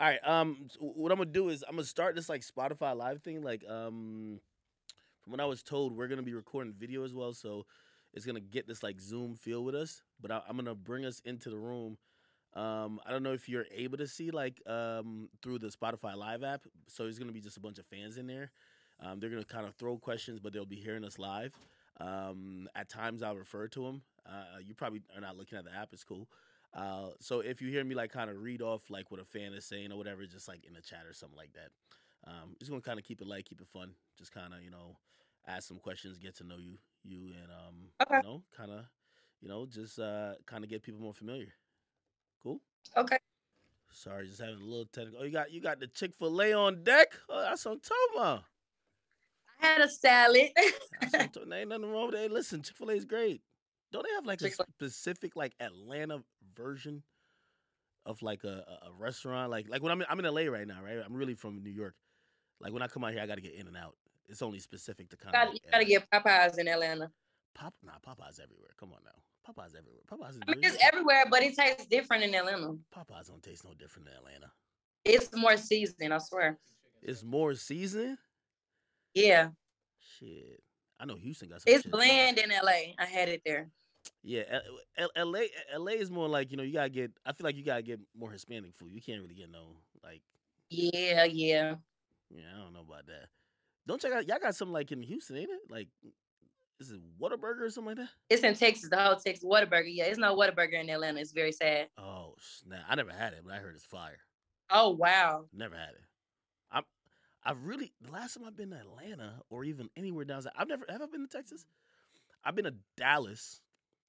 All right. Um, what I'm gonna do is I'm gonna start this like Spotify live thing. Like, um, from what I was told, we're gonna be recording video as well, so it's gonna get this like Zoom feel with us. But I, I'm gonna bring us into the room. Um, I don't know if you're able to see like um through the Spotify live app. So there's gonna be just a bunch of fans in there. Um, they're gonna kind of throw questions, but they'll be hearing us live. Um, at times I'll refer to them. Uh, you probably are not looking at the app. It's cool. Uh, so if you hear me like kind of read off like what a fan is saying or whatever, just like in the chat or something like that. Um, just gonna kind of keep it light, keep it fun. Just kind of you know ask some questions, get to know you, you, and um, Okay. you know, kind of, you know, just uh, kind of get people more familiar. Cool. Okay. Sorry, just having a little technical. Oh, you got you got the Chick Fil A on deck. Oh, that's what I'm talking about. I had a salad. That's what I'm. Ain't nothing wrong with it. Hey, listen, Chick Fil A is great. Don't they have like a Chick-fil- specific like Atlanta version of like a, a, restaurant? Like like when I'm in, I'm in LA right now, right? I'm really from New York. Like when I come out here, I got to get in and out. It's only specific to kind of. you gotta get Popeyes in Atlanta. Pop. Nah, Popeyes everywhere. Come on now, Popeyes everywhere. Popeyes is I mean, it's everywhere, but it tastes different in Atlanta. Popeyes don't taste no different in Atlanta. It's more seasoned, I swear. It's more seasoned. Yeah, Shit, I know Houston got some. it's shit. bland in LA. I had it there. Yeah, L- L- LA LA is more like you know you gotta get. I feel like you gotta get more Hispanic food. You can't really get no like. Yeah, yeah. Yeah, I don't know about that. Don't check out y'all got something like in Houston, ain't it? Like, is it Whataburger or something like that? It's in Texas, the whole Texas Whataburger. Yeah, it's no Whataburger in Atlanta. It's very sad. Oh snap! I never had it, but I heard it's fire. Oh wow. Never had it. I'm. I've really the last time I've been to Atlanta or even anywhere down south. I've never have I been to Texas. I've been to Dallas.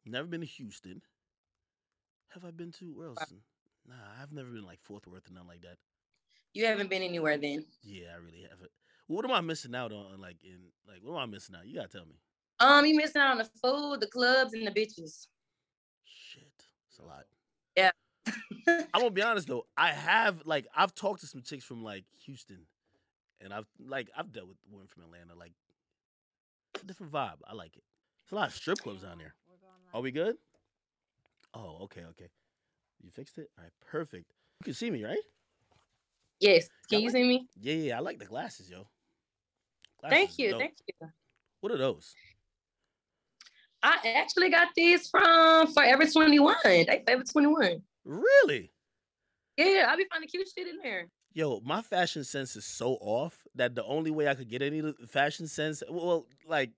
Never been to Houston. Have I been to where else? Nah, I've never been like Fort Worth or nothing like that. You haven't been anywhere then. Yeah, I really haven't. What am I missing out on? Like in like what am I missing out? You gotta tell me. Um, you missing out on the food, the clubs, and the bitches. Shit, it's a lot. Yeah. I'm gonna be honest though. I have like I've talked to some chicks from like Houston, and I've like I've dealt with women from Atlanta. Like it's a different vibe. I like it. There's a lot of strip clubs down there. Are we good? Oh, okay, okay. You fixed it. All right, perfect. You can see me, right? yes. Can Yeah, you what- see me? Yeah, yeah. I like the glasses, yo. Thank Glasses is you. Thank you. What are those? I actually got these from Forever 21. They Forever 21. Really? Yeah, I'll be finding cute shit in there. Yo, my fashion sense is so off that the only way I could get any fashion sense, well, like,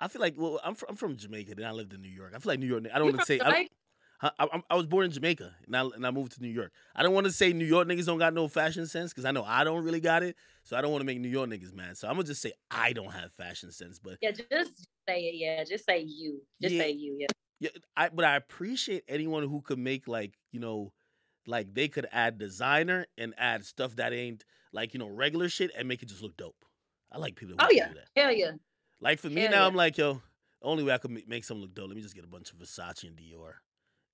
I feel like, well, I'm from, I'm from Jamaica, then I lived in New York. I feel like New York. I don't want to say. I, I, I, was born in Jamaica, and I, and I moved to New York. I don't want to say New York niggas don't got no fashion sense because I know I don't really got it. So I don't want to make New York niggas mad. So I'm gonna just say I don't have fashion sense. But Yeah, just say it. Yeah, just say you. Just Yeah. say you. Yeah. yeah, I but I appreciate anyone who could make like you know, like they could add designer and add stuff that ain't like you know regular shit and make it just look dope. I like people. Who Oh yeah. do that. Hell yeah. Like for me Hell now, yeah. I'm like yo. Only way I could make something look dope. Let me just get a bunch of Versace and Dior,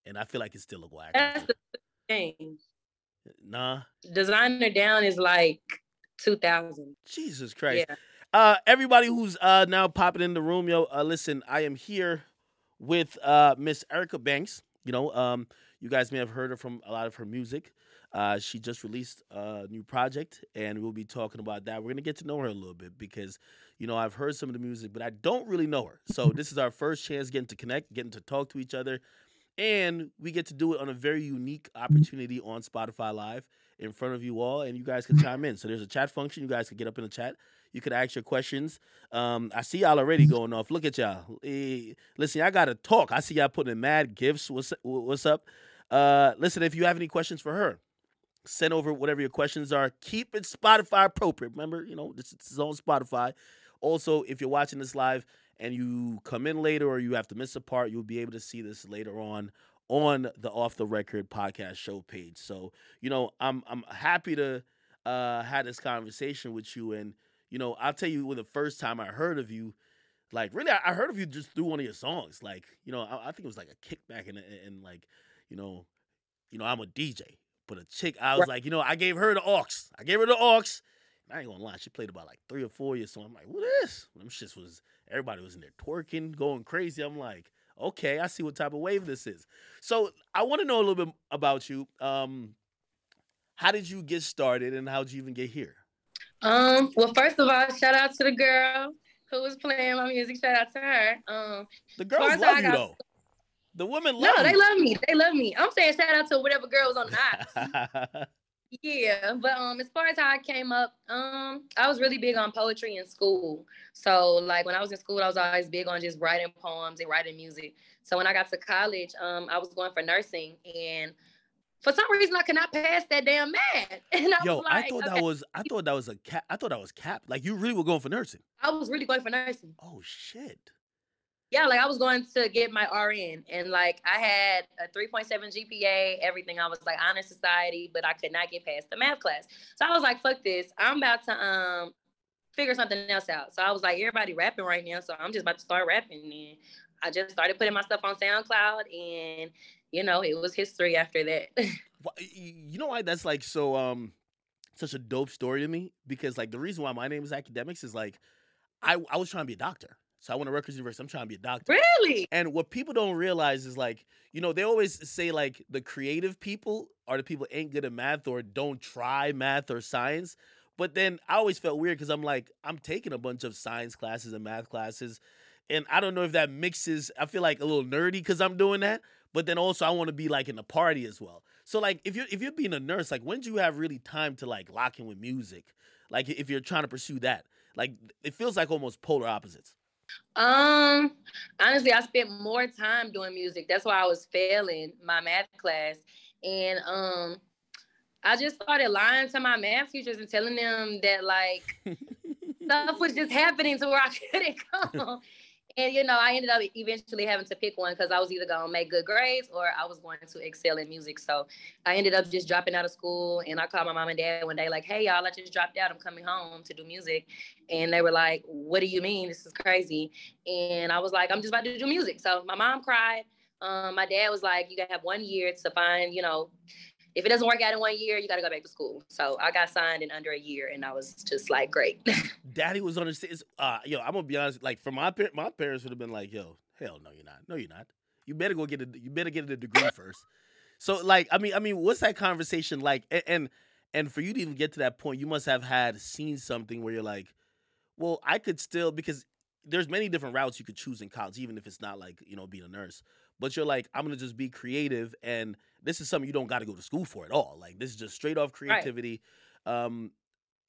and I feel like it still look whack. That's the thing. Nah, Designer down is like 2000. Jesus Christ. Yeah. Uh, everybody who's uh now popping in the room, yo, uh, listen, I am here with uh Miss Erica Banks. You know, um, you guys may have heard her from a lot of her music. Uh, she just released a new project, and we'll be talking about that. We're gonna get to know her a little bit because, you know, I've heard some of the music, but I don't really know her. So this is our first chance getting to connect, getting to talk to each other, and we get to do it on a very unique opportunity on Spotify Live in front of you all, and you guys can chime in. So there's a chat function. You guys can get up in the chat. You could ask your questions. Um, I see y'all already going off. Look at y'all. Eh, listen, I gotta talk. I see y'all putting in mad gifts. What's what's up? Uh, listen, if you have any questions for her, send over whatever your questions are. Keep it Spotify appropriate. Remember, you know this, this is on Spotify. Also, if you're watching this live and you come in later or you have to miss a part, you'll be able to see this later on on the Off the Record podcast show page. So, you know, I'm I'm happy to uh have this conversation with you and you know, I'll tell you when the first time I heard of you, like really I heard of you just through one of your songs. Like, you know, I, I think it was like a kickback and and like, you know, you know, I'm a DJ. But a chick, I was Right. like, you know, I gave her the aux. I gave her the aux. And I ain't gonna lie, she played about like three or four years. So I'm like, what is? Them shits was everybody was in there twerking, going crazy. I'm like, okay, I see what type of wave this is. So I want to know a little bit about you. Um, how did you get started and how did you even get here? Um, well, first of all, shout out to the girl who was playing my music. Shout out to her. Um, the girls love you got, though. The women love No, you. they love me. They love me. I'm saying shout out to whatever girl was on the Yeah, but um, as far as how I came up, um, I was really big on poetry in school. So like when I was in school, I was always big on just writing poems and writing music. So when I got to college, um, I was going for nursing, and for some reason I could not pass that damn math. And I Yo, was like, I thought okay. that was I thought that was a cap. I thought that was cap. Like you really were going for nursing. I was really going for nursing. Oh shit. Yeah, like I was going to get my RN, and like I had a 3.7 GPA, everything. I was like honor society, but I could not get past the math class. So I was like, fuck this. I'm about to um figure something else out. So I was like, everybody rapping right now, so I'm just about to start rapping. And I just started putting my stuff on SoundCloud, and you know, it was history after that. You know why that's like so um such a dope story to me because like the reason why my name is Akademiks is like I I was trying to be a doctor. So I went to Rutgers University. I'm trying to be a doctor. really? And what people don't realize is like, you know, they always say like the creative people are the people ain't good at math or don't try math or science. But then I always felt weird because I'm like, I'm taking a bunch of science classes and math classes. And I don't know if that mixes, I feel like a little nerdy because I'm doing that. But then also I want to be like in the party as well. So like if you're if you're being a nurse, like when do you have really time to like lock in with music? Like if you're trying to pursue that. Like it feels like almost polar opposites. Um, honestly, I spent more time doing music. That's why I was failing my math class. And um, I just started lying to my math teachers and telling them that like stuff was just happening to where I couldn't come. And you know, I ended up eventually having to pick one because I was either gonna make good grades or I was going to excel in music. So I ended up just dropping out of school and I called my mom and dad one day, like, hey y'all, I just dropped out. I'm coming home to do music. And they were like, What do you mean? This is crazy. And I was like, I'm just about to do music. So my mom cried. Um, my dad was like, You gotta have one year to find, you know, if it doesn't work out in one year, you got to go back to school. So I got signed in under a year, and I was just like, great. Daddy was on the. Uh, yo, I'm gonna be honest. Like for my par- my parents would have been like, "Yo, hell no, you're not. No, you're not. You better go get a. You better get a degree first. So like, I mean, I mean, what's that conversation like? And, and and for you to even get to that point, you must have had seen something where you're like, well, I could still because there's many different routes you could choose in college, even if it's not like you know being a nurse. But you're like, I'm gonna just be creative, and this is something you don't got to go to school for at all. Like this is just straight off creativity. Um,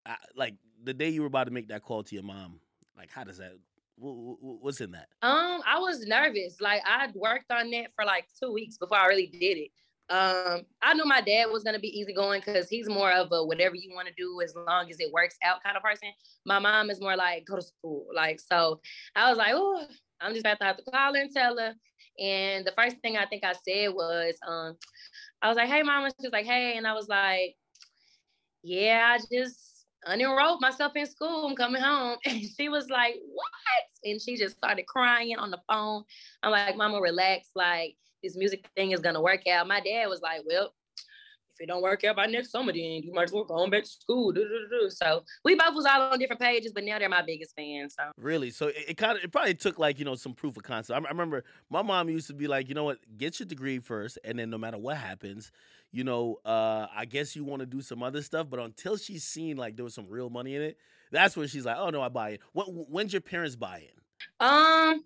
I, like the day you were about to make that call to your mom, like how does that? wh- wh- What's in that? Um, I was nervous. Like I worked on that for like two weeks before I really did it. Um, I knew my dad was gonna be easygoing because he's more of a whatever you want to do as long as it works out kind of person. My mom is more like go to school. Like so, I was like, oh, I'm just about to have to call and tell her. And the first thing I think I said was, um, I was like, hey, mama. She was like, hey, and I was like, yeah, I just unenrolled myself in school. I'm coming home. And she was like, what? And she just started crying on the phone. I'm like, mama, relax. Like, this music thing is gonna work out. My dad was like, well, if it don't work out by next summer, then you might as well go on back to school. So we both was all on different pages, but now they're my biggest fans. So Really? So it, it kind of it probably took like you know some proof of concept. I, I remember my mom used to be like, you know what, get your degree first, and then no matter what happens, you know, uh, I guess you want to do some other stuff, but until she's seen like there was some real money in it, that's when she's like, oh no, I buy it. When, when's your parents buy in? Um,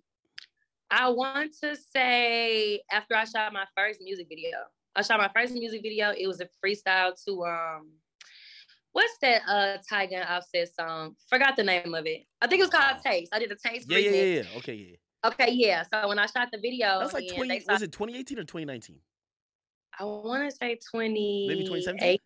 I want to say after I shot my first music video. I shot my first music video. It was a freestyle to um, what's that uh Tyga and Offset song? Forgot the name of it. I think it was called Taste. I did a Taste. Yeah, yeah, remix. yeah, yeah. Okay, yeah. Okay, yeah. So when I shot the video, That's like twenty. saw- Was it 2018 or 2019? I want to say twenty. Maybe 2017.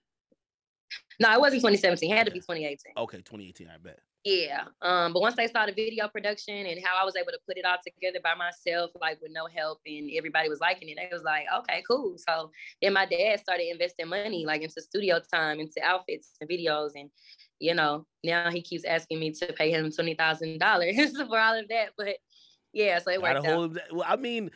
No, it wasn't 2017. It had to be 2018. Okay, 2018. I bet. Yeah. Um, but once they saw the video production and how I was able to put it all together by myself, like with no help, and everybody was liking it, they was like, okay, cool. So then my dad started investing money like into studio time, into outfits and videos, and you know, now he keeps asking me to pay him twenty thousand dollars for all of that. But yeah, so it Gotta worked out. hold that- Well, I mean,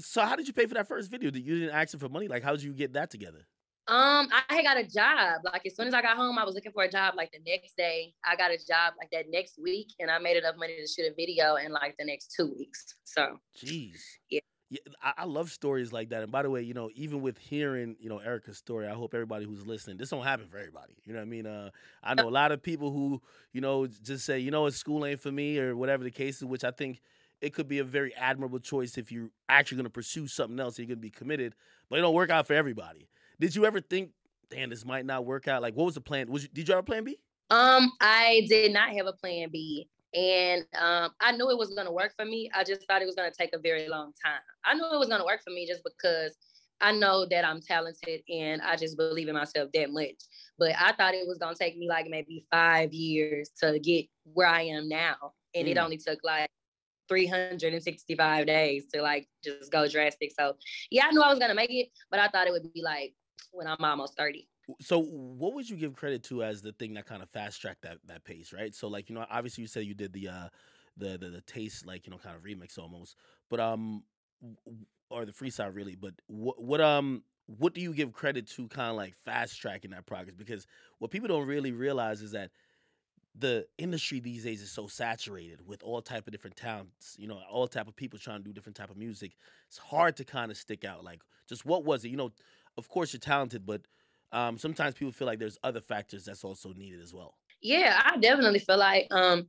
so how did you pay for that first video? Did you didn't ask him for money? Like, how did you get that together? Um, I had got a job. Like as soon as I got home, I was looking for a job. Like the next day, I got a job like that next week, and I made enough money to shoot a video in like the next two weeks. So Jeez. Yeah. Yeah, I, I, love stories like that. And by the way, you know, even with hearing, you know, Erica's story, I hope everybody who's listening, this don't happen for everybody. You know what I mean? Uh, I know a lot of people who, you know, just say, you know, school ain't for me or whatever the case is, which I think it could be a very admirable choice if you're actually going to pursue something else. You're going to be committed, but it don't work out for everybody. Did you ever think, damn, this might not work out? Like, what was the plan? Was you, did you have a plan B? Um, I did not have a plan B. And um, I knew it was going to work for me. I just thought it was going to take a very long time. I knew it was going to work for me just because I know that I'm talented and I just believe in myself that much. But I thought it was going to take me like maybe five years to get where I am now. And mm. it only took like 365 days to like just go drastic. So yeah, I knew I was going to make it, but I thought it would be like when I'm almost 30 so what would you give credit to as the thing that kind of fast tracked that that pace, right? So like you know, obviously you said you did the uh the the, the taste like you know kind of remix almost, but um or the freestyle really, but what what um what do you give credit to kind of like fast tracking that progress? Because what people don't really realize is that the industry these days is so saturated with all type of different talents you know all type of people trying to do different type of music it's hard to kind of stick out like just what was it you know of course you're talented but um, sometimes people feel like there's other factors that's also needed as well. Yeah, I definitely feel like um,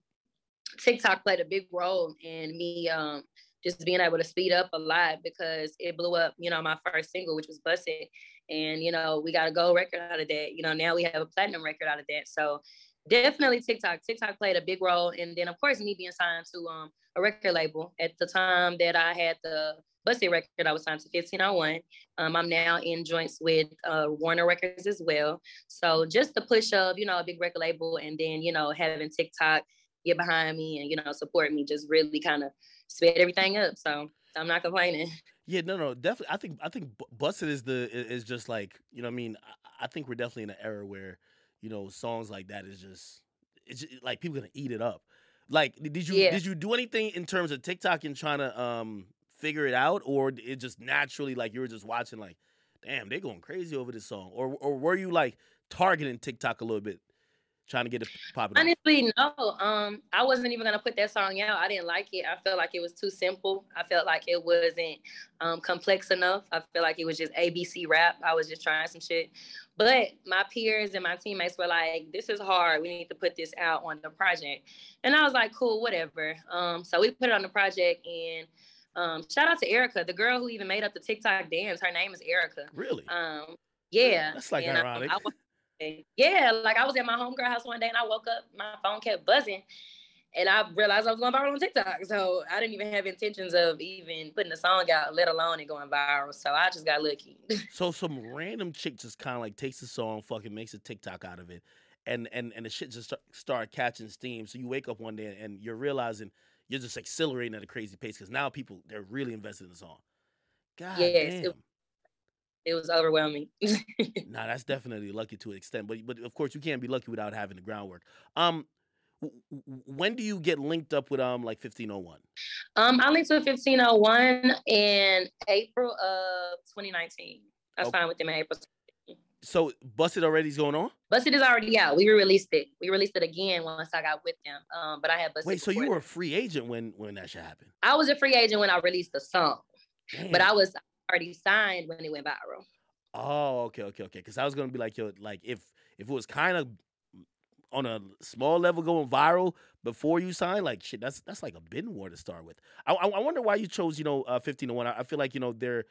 TikTok played a big role in me um, just being able to speed up a lot because it blew up, you know, my first single, which was Buss It. And, you know, we got a gold record out of that. You know, now we have a platinum record out of that. So definitely TikTok. TikTok played a big role. And then, of course, me being signed to um, a record label at the time that I had the Buss It record, I was signed to 1501. Um, I'm now in joints with uh, Warner Records as well. So just the push of, you know, a big record label and then, you know, having TikTok get behind me and, you know, support me just really kind of sped everything up. So I'm not complaining. Yeah, no, no, definitely. I think I think Buss It is the is just like you know. I mean, I think we're definitely in an era where you know songs like that is just it's just, like people gonna eat it up. Like, did you yeah. did you do anything in terms of TikTok and trying to um figure it out, or it just naturally like you were just watching like, damn, they going crazy over this song, or or were you like targeting TikTok a little bit, trying to get it popping? Honestly, no. Um, I wasn't even gonna put that song out. I didn't like it. I felt like it was too simple. I felt like it wasn't um, complex enough. I felt like it was just ABC rap. I was just trying some shit. But my peers and my teammates were like, "This is hard. We need to put this out on the project." And I was like, "Cool, whatever." Um, so we put it on the project and um, shout out to Erica, the girl who even made up the TikTok dance. Her name is Erica. Really? Um, yeah. That's like and ironic. I, I was, yeah, like I was at my homegirl house one day and I woke up, my phone kept buzzing, and I realized I was going viral on TikTok. So I didn't even have intentions of even putting the song out, let alone it going viral. So I just got lucky. so some random chick just kind of like takes the song, fucking makes a TikTok out of it, and and and the shit just start, start catching steam. So you wake up one day and you're realizing you're just accelerating at a crazy pace because now people they're really invested in the song. God yes, damn. It, it was overwhelming. nah, that's definitely lucky to an extent, but but of course you can't be lucky without having the groundwork. Um, when do you get linked up with um like 1501? Um, I linked with 1501 in April of 2019. I okay. signed with them in April so Buss It already is going on? Buss It is already out. We released it. We released it again once I got with them. Um, but I had Buss It. Wait, so you were a free agent when when that shit happened? I was a free agent when I released the song, Damn. but I was already signed when it went viral. Oh, okay, okay, okay. Because I was gonna be like, yo, like if if it was kind of on a small level going viral before you sign, like shit, that's that's like a bin war to start with. I I, I wonder why you chose, you know, uh, fifteen to one. I, I feel like you know they're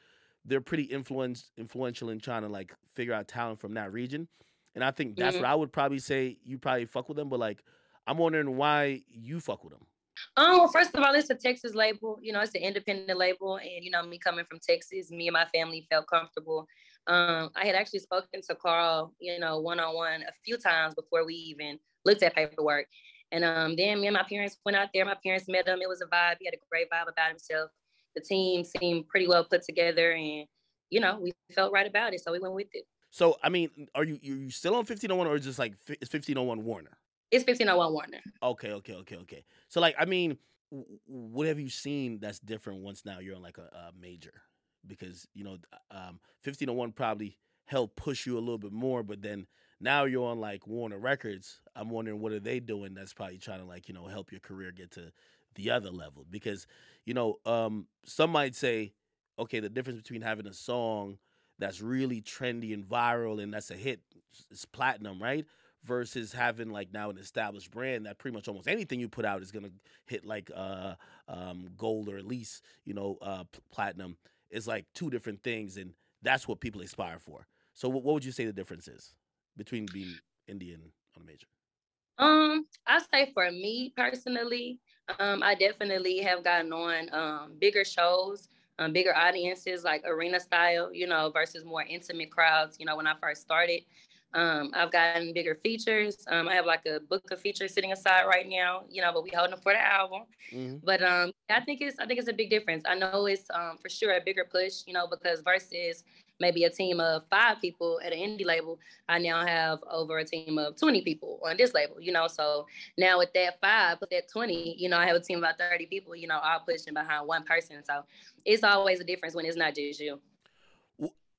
they're pretty influence, influential in trying to like figure out talent from that region. And I think that's mm-hmm. what I would probably say. You probably fuck with them, but like, I'm wondering why you fuck with them. Um, well, first of all, it's a Texas label. You know, it's an independent label, and you know, me coming from Texas, me and my family felt comfortable. Um, I had actually spoken to Carl, you know, one on one a few times before we even looked at paperwork. And um, then me and my parents went out there. My parents met him. It was a vibe. He had a great vibe about himself the team seemed pretty well put together, and you know we felt right about it, so we went with it. So I mean, are you you still on fifteen oh one or just like it's fifteen oh one Warner? It's fifteen oh one Warner. Okay, okay, okay, okay. So like, I mean, what have you seen that's different once now you're on like a, a major? Because you know, um, fifteen oh one probably helped push you a little bit more, but then now you're on like Warner Records. I'm wondering what are they doing that's probably trying to like you know help your career get to the other level because you know um, some might say okay, the difference between having a song that's really trendy and viral and that's a hit, it's platinum, right? Versus having like now an established brand that pretty much almost anything you put out is gonna hit like uh, um, gold or at least you know uh, platinum is like two different things, and that's what people aspire for. So, what, would you say the difference is between being indie and on a major? Um, I say for me personally, um, I definitely have gotten on um, bigger shows, um, bigger audiences, like arena style, you know, versus more intimate crowds. You know, when I first started, um, I've gotten bigger features. Um, I have like a book of features sitting aside right now, you know, but we holding them for the album. Mm-hmm. But um, I think it's I think it's a big difference. I know it's um, for sure a bigger push, you know, because versus maybe a team of five people at an indie label, I now have over a team of 20 people on this label, you know. So now with that five, with that 20, you know, I have a team of about 30 people, you know, all pushing behind one person. So it's always a difference when it's not just you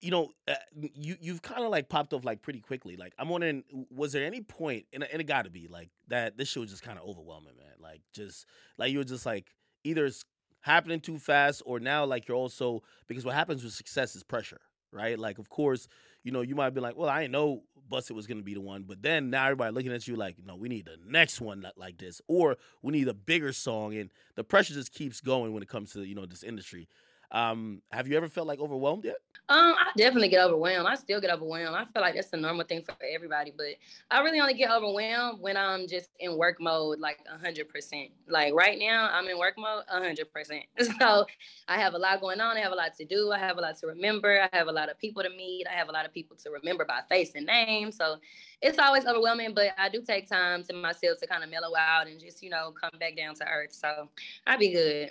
you know, uh, you you've kind of like popped off like pretty quickly. Like I'm wondering, was there any point, and, and it got to be like that. This show was just kind of overwhelming, man. Like just like you were just like either it's happening too fast, or now like you're also because what happens with success is pressure, right? Like of course, you know, you might be like, well, I didn't know Buss It was gonna be the one, but then now everybody looking at you like, no, we need the next one like this, or we need a bigger song, and the pressure just keeps going when it comes to you know this industry. Um, have you ever felt like overwhelmed yet? Um, I definitely get overwhelmed. I still get overwhelmed. I feel like that's a normal thing for everybody, but I really only get overwhelmed when I'm just in work mode, like hundred percent. Like right now, I'm in work mode, hundred percent. So I have a lot going on. I have a lot to do. I have a lot to remember. I have a lot of people to meet. I have a lot of people to remember by face and name. So it's always overwhelming, but I do take time to myself to kind of mellow out and just you know come back down to earth. So I'd be good.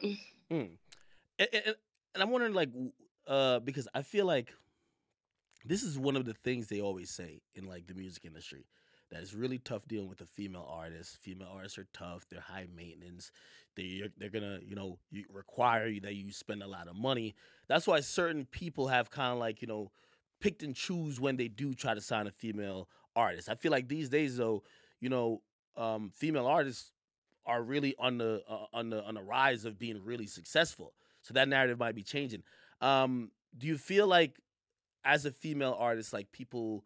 Mm. And, and, and I'm wondering, like, uh, because I feel like this is one of the things they always say in like the music industry that it's really tough dealing with a female artist. Female artists are tough; they're high maintenance. They they're gonna you know require you that you spend a lot of money. That's why certain people have kind of like you know picked and choose when they do try to sign a female artist. I feel like these days though, you know, um, female artists are really on the uh, on the on the rise of being really successful. So that narrative might be changing. Um, do you feel like as a female artist, like people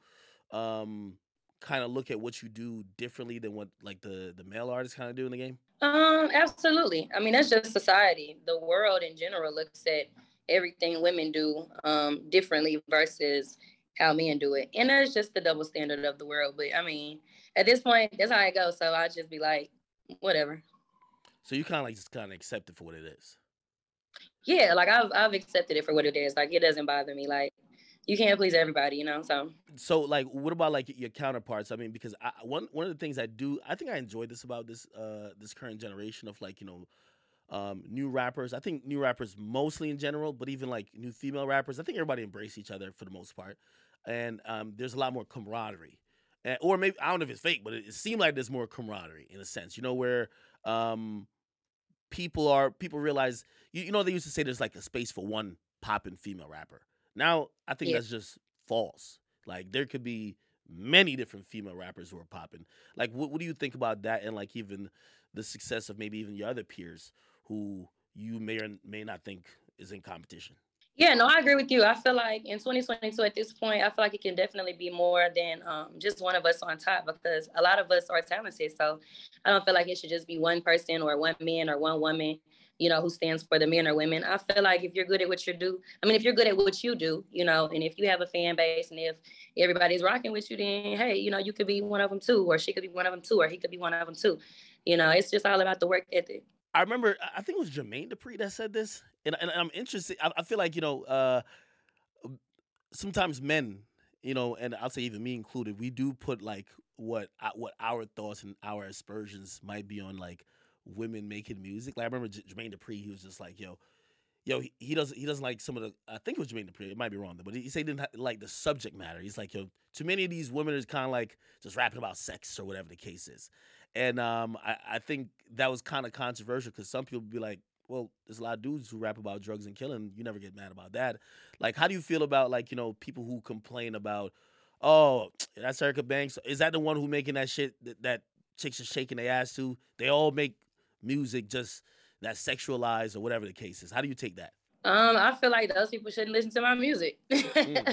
um kind of look at what you do differently than what like the the male artists kind of do in the game? Um, absolutely. I mean, that's just society. The world in general looks at everything women do um differently versus how men do it. And that's just the double standard of the world. But I mean, at this point, that's how it goes. So I just be like, whatever. So you kind of like just kind of accept it for what it is yeah, like I've I've accepted it for what it is. Like it doesn't bother me. Like you can't please everybody, you know. So so like, what about like your counterparts? I mean, because I, one one of the things I do, I think I enjoy this about this uh this current generation of like you know. Um, new rappers. I think new rappers mostly in general, but even like new female rappers, I think everybody embrace each other for the most part, and um, there's a lot more camaraderie, and, or maybe I don't know if it's fake, but it, it seemed like there's more camaraderie in a sense. You know where um, people are people realize you, you know they used to say there's like a space for one popping female rapper. Now I think yeah. that's just false. Like there could be many different female rappers who are popping. Like what, what do you think about that and like even the success of maybe even your other peers who you may or may not think is in competition? Yeah, no, I agree with you. I feel like in 2022 at this point, I feel like it can definitely be more than um, just one of us on top because a lot of us are talented. So I don't feel like it should just be one person or one man or one woman, you know, who stands for the men or women. I feel like if you're good at what you do, I mean, if you're good at what you do, you know, and if you have a fan base and if everybody's rocking with you, then hey, you know, you could be one of them too, or she could be one of them too, or he could be one of them too. You know, it's just all about the work ethic. I remember, I think it was Jermaine Dupri that said this, and, and I'm interested. I, I, feel like you know, uh, sometimes men, you know, and I'll say even me included, we do put like what what our thoughts and our aspersions might be on like women making music. Like I remember J- Jermaine Dupri, he was just like, yo. Yo, he, he doesn't. He doesn't like some of the. I think it was Jermaine Dupri. It might be wrong, though, but he said he didn't like the subject matter. He's like, yo, too many of these women are kind of like just rapping about sex or whatever the case is. And um, I, I think that was kind of controversial because some people be like, well, there's a lot of dudes who rap about drugs and killing. You never get mad about that. Like, how do you feel about like you know people who complain about, oh, that's Erica Banks. Is that the one who making that shit that, that chicks are shaking their ass to? They all make music just that sexualized or whatever the case is. How do you take that? Um, I feel like those people shouldn't listen to my music. Mm.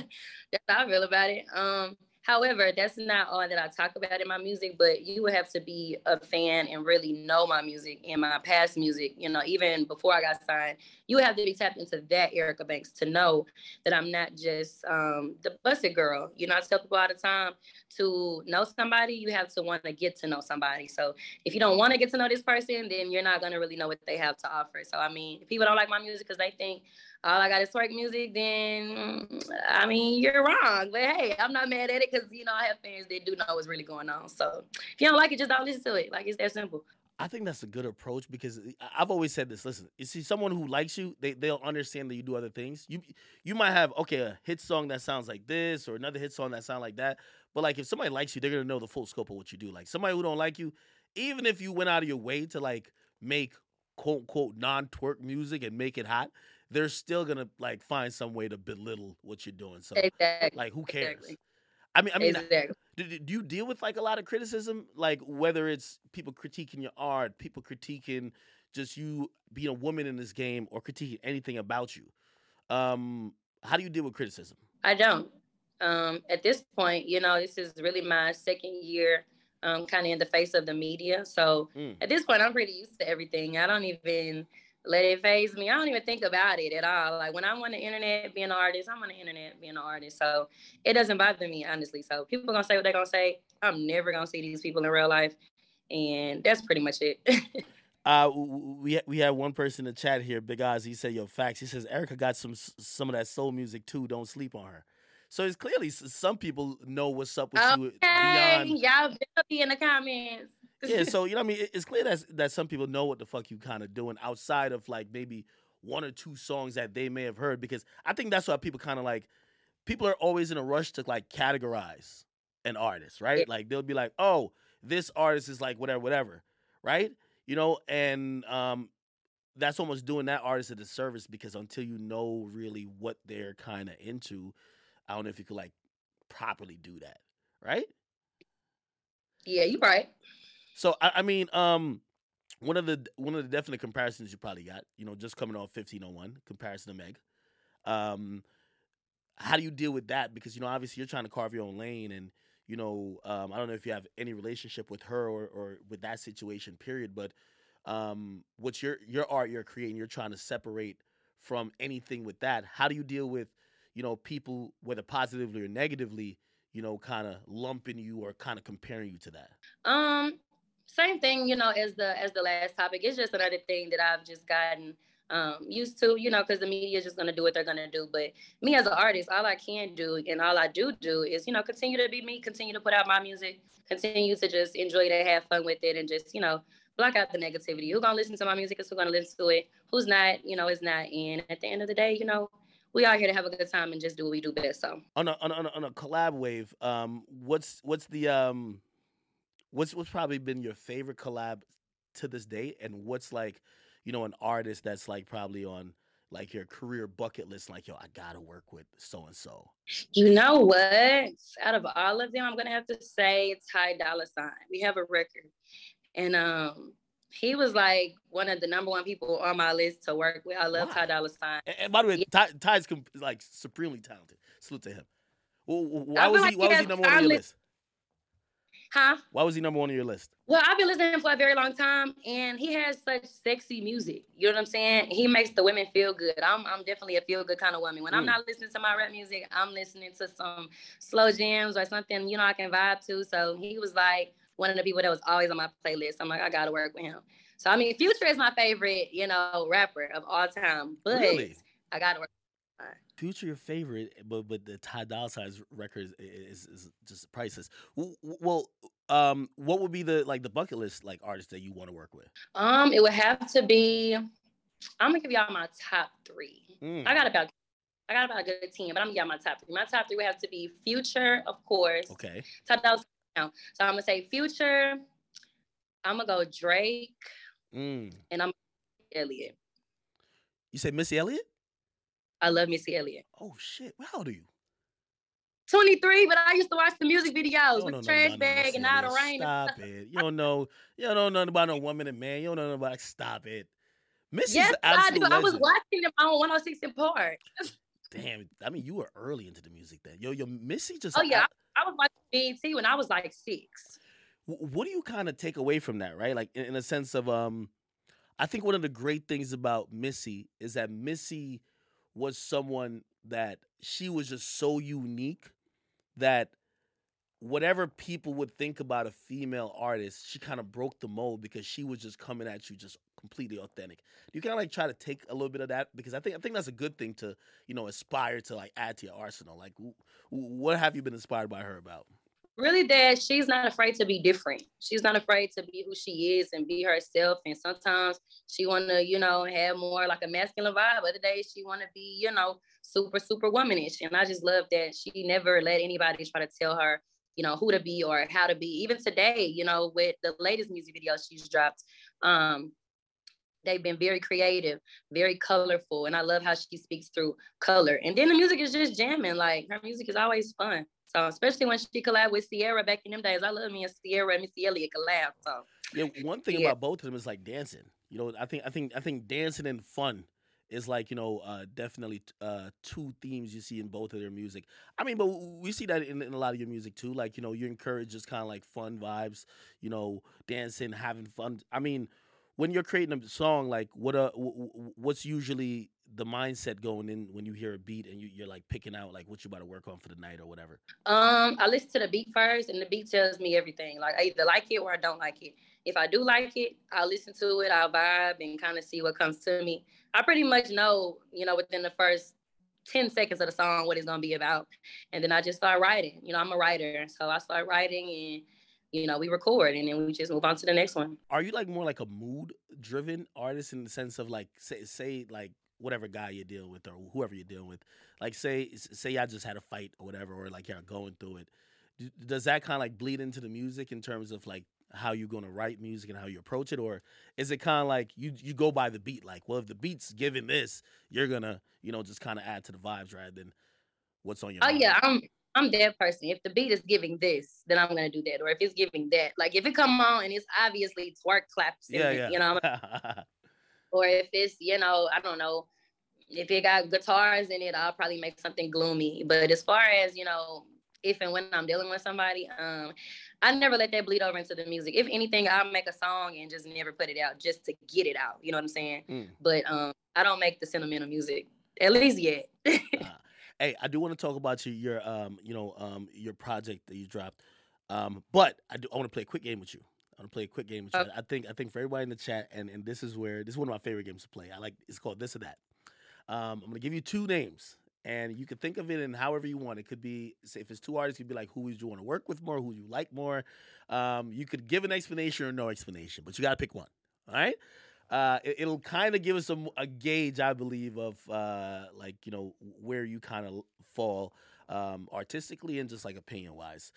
That's how I feel about it. Um, However, that's not all that I talk about in my music, but you would have to be a fan and really know my music and my past music. You know, even before I got signed, you would have to be tapped into that Erica Banks to know that I'm not just um, the Buss It girl. You know, I tell people all the time to know somebody, you have to want to get to know somebody. So if you don't want to get to know this person, then you're not going to really know what they have to offer. So, I mean, people don't like my music because they think, all I got is twerk music, then I mean you're wrong. But hey, I'm not mad at it because you know I have fans that do know what's really going on. So if you don't like it, just don't listen to it. Like it's that simple. I think that's a good approach because eh, I've always said this. Listen, you see someone who likes you, they they'll understand that you do other things. You you might have okay a hit song that sounds like this or another hit song that sounds like that, but like if somebody likes you, they're gonna know the full scope of what you do. Like somebody who don't like you, even if you went out of your way to like make quote unquote non twerk music and make it hot, they're still gonna like find some way to belittle what you're doing. So exactly. like who cares? Exactly. I mean, I mean, exactly. do, do you deal with like a lot of criticism, like whether it's people critiquing your art, people critiquing just you being a woman in this game, or critiquing anything about you? Um, how do you deal with criticism? I don't. Um, at this point, you know, this is really my second year, um, kind of in the face of the media. So mm. at this point, I'm pretty used to everything. I don't even let it phase me. I don't even think about it at all. Like when I'm on the internet being an artist, I'm on the internet being an artist. So it doesn't bother me, honestly. So people gonna say what they're gonna say. I'm never gonna see these people in real life. And that's pretty much it. uh we we have one person in the chat here, Big Oz. He said, "Yo, facts." He says Erica got some some of that soul music too. Don't sleep on her. So it's clearly some people know what's up with okay. you beyond. Y'all be in the comments yeah, so you know, I mean, it's clear that that some people know what the fuck you kind of doing outside of like maybe one or two songs that they may have heard because I think that's why people kind of like people are always in a rush to like categorize an artist, right? Yeah. Like they'll be like, "Oh, this artist is like whatever, whatever," right? You know, and um, that's almost doing that artist a disservice because until you know really what they're kind of into, I don't know if you could like properly do that, right? Yeah, you're right. So I, I mean, um, one of the one of the definite comparisons you probably got, you know, just coming off fifteen oh one comparison to Meg. Um, how do you deal with that? Because you know, obviously, you're trying to carve your own lane, and you know, um, I don't know if you have any relationship with her or, or with that situation, period. But um, what's your your art you're creating? You're trying to separate from anything with that. How do you deal with, you know, people whether positively or negatively, you know, kind of lumping you or kind of comparing you to that? Um, same thing, you know, as the as the last topic. It's just another thing that I've just gotten um, used to, you know, because the media is just gonna do what they're gonna do. But me as an artist, all I can do and all I do do is, you know, continue to be me, continue to put out my music, continue to just enjoy it, have fun with it, and just, you know, block out the negativity. Who's gonna listen to my music is who's gonna listen to it. Who's not, you know, is not. And at the end of the day, you know, we are here to have a good time and just do what we do best. So on a on a, on a collab wave, um, what's what's the um what's what's probably been your favorite collab to this date, and what's like, you know, an artist that's like probably on like your career bucket list, like yo, I gotta work with so and so. You know what? Out of all of them, I'm gonna have to say Ty Dolla Sign. We have a record, and um, he was like one of the number one people on my list to work with. I love wow. Ty Dolla Sign. And, and, by the way, yeah. Ty, Ty's like supremely talented. Salute to him. why was he? Why was he number one on your list? Huh? Why was he number one on your list? Well, I've been listening for a very long time, and he has such sexy music. You know what I'm saying? He makes the women feel good. I'm, I'm definitely a feel good kind of woman. When mm. I'm not listening to my rap music, I'm listening to some slow jams or something you know I can vibe to. So he was like one of the people that was always on my playlist. I'm like, I gotta work with him. So I mean, Future is my favorite, you know, rapper of all time, but really? I gotta work. Future your favorite, but but the Ty Dolla Sign's record is, is, is just priceless. Well, um, what would be the like the bucket list like artist that you want to work with? Um, it would have to be. I'm gonna give y'all my top three. Mm. I got about I got about a good team, but I'm gonna give my top three. My top three would have to be Future, of course. Okay. Ty Dolla Sign. So I'm gonna say Future. I'm gonna go Drake, mm. and I'm Elliott. You say Missy Elliott? I love Missy Elliott. Oh shit! How old are you? 23, but I used to watch the music videos with trash bag and out of rain. Stop it. You don't know. You don't know nothing about no woman and man. You don't know nothing about. Stop it. Missy's yes, I do. I was watching them on 106 & Park. Damn, I mean, you were early into the music then. Yo, yo, Missy just. Oh yeah, I was watching BET when I was like six. What do you kind of take away from that, right? Like in, in a sense of, um, I think one of the great things about Missy is that Missy was someone that she was just so unique that whatever people would think about a female artist, she kind of broke the mold because she was just coming at you just completely authentic. You kind of like try to take a little bit of that because I think I think that's a good thing to you know aspire to like add to your arsenal. Like, what have you been inspired by her about? Really, that she's not afraid to be different. She's not afraid to be who she is and be herself. And sometimes she want to, you know, have more like a masculine vibe. Other days she want to be, you know, super super womanish. And I just love that she never let anybody try to tell her you know who to be or how to be even today you know with the latest music video she's dropped um they've been very creative very colorful and i love how she speaks through color and then the music is just jamming like her music is always fun so especially when she collabed with Ciara back in them days i love me and Ciara and Missy Elliott collab so Yeah, one thing Yeah. about both of them is like dancing. You know, I think I think I think dancing and fun is like you know uh, definitely uh, two themes you see in both of their music. I mean, but we see that in, in a lot of your music too. Like you know, you encourage just kind of like fun vibes. You know, dancing, having fun. I mean, when you're creating a song, like what uh, wh- wh- what's usually the mindset going in when you hear a beat and you, you're like picking out like what you about to work on for the night or whatever. Um, I listen to the beat first, and the beat tells me everything. Like I either like it or I don't like it. If I do like it, I'll listen to it, I'll vibe and kind of see what comes to me. I pretty much know, you know, within the first 10 seconds of the song what it's gonna be about. And then I just start writing. You know, I'm a writer. So I start writing and you know, we record and then we just move on to the next one. are you like more like a mood driven artist in the sense of like say say like whatever guy you're dealing with or whoever you're dealing with like say say y'all just had a fight or whatever or like y'all going through it does that kind of like bleed into the music in terms of like how you're going to write music and how you approach it or is it kind of like you you go by the beat like well if the beat's giving this you're gonna you know just kind of add to the vibes rather than what's on your Oh mind? yeah, I'm I'm that person. If the beat is giving this, then I'm gonna do that. Or if it's giving that, like if it come on and it's obviously twerk claps, yeah it, yeah you know, or if it's you know i don't know if it got guitars in it i'll probably make something gloomy but as far as you know if and when i'm dealing with somebody um i never let that bleed over into the music if anything i'll make a song and just never put it out just to get it out you know what i'm saying Mm. but um i don't make the sentimental music at least yet Uh, hey, I do want to talk about your your um you know um your project that you dropped, um but I do I want to play a quick game with you. I want to play a quick game with you. Okay. I think I think for everybody in the chat, and and this is where this is one of my favorite games to play. I like it's called this or that. Um, I'm gonna give you two names, and you can think of it in however you want. It could be if it's two artists, you'd be like who would you want to work with more, who you like more. Um, you could give an explanation or no explanation, but you gotta pick one. All right. Uh, it, it'll kind of give us a gauge, I believe, of uh, like you know where you kind of fall um, artistically and just like opinion wise.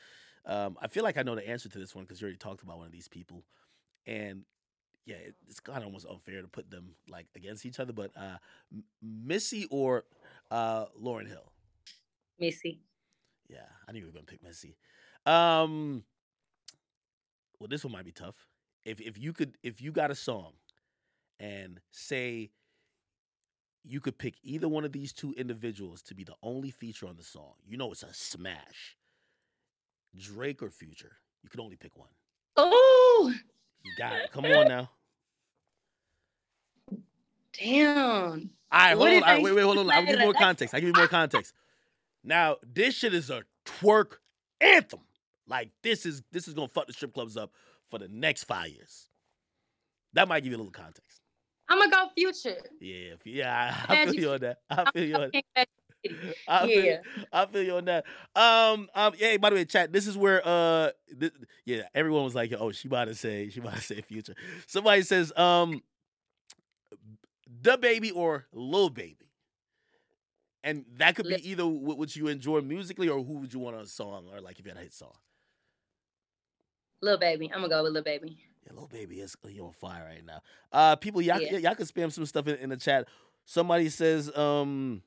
Um, I feel like I know the answer to this one because you already talked about one of these people, and yeah, it's kind of almost unfair to put them like against each other. But uh, M- Missy or uh, Lauryn Hill? missy Yeah, I knew you were gonna pick Missy. Um, well, this one might be tough. If if you could, if you got a song, and say you could pick either one of these two individuals to be the only feature on the song, you know it's a smash. Drake or Future, you can only pick one. oh You got it. Come on now. Damn All right, hold on. did All right, wait, wait, hold on. I'll give you more context. I'll give you more context. Now, this shit is a twerk anthem. Like this is this is gonna fuck the strip clubs up for the next five years. That might give you a little context. i'm gonna go future Yeah, yeah, I, I feel you on that. I feel you on that. I feel, Yeah. I feel you on that. Um, um, yeah. By the way, chat. This is where uh, th- yeah, everyone was like, "Oh, she about to say, she about to say future." Somebody says, um, DaBaby or Lil Baby, and that could be either what would you enjoy musically or who would you want on a song or like if you had a hit song. Lil Baby i'm gonna go with Lil Baby Yeah, Lil Baby is he on fire right now. Uh, people, y'all, Yeah. y'all can spam some stuff in, in the chat. Somebody says, um,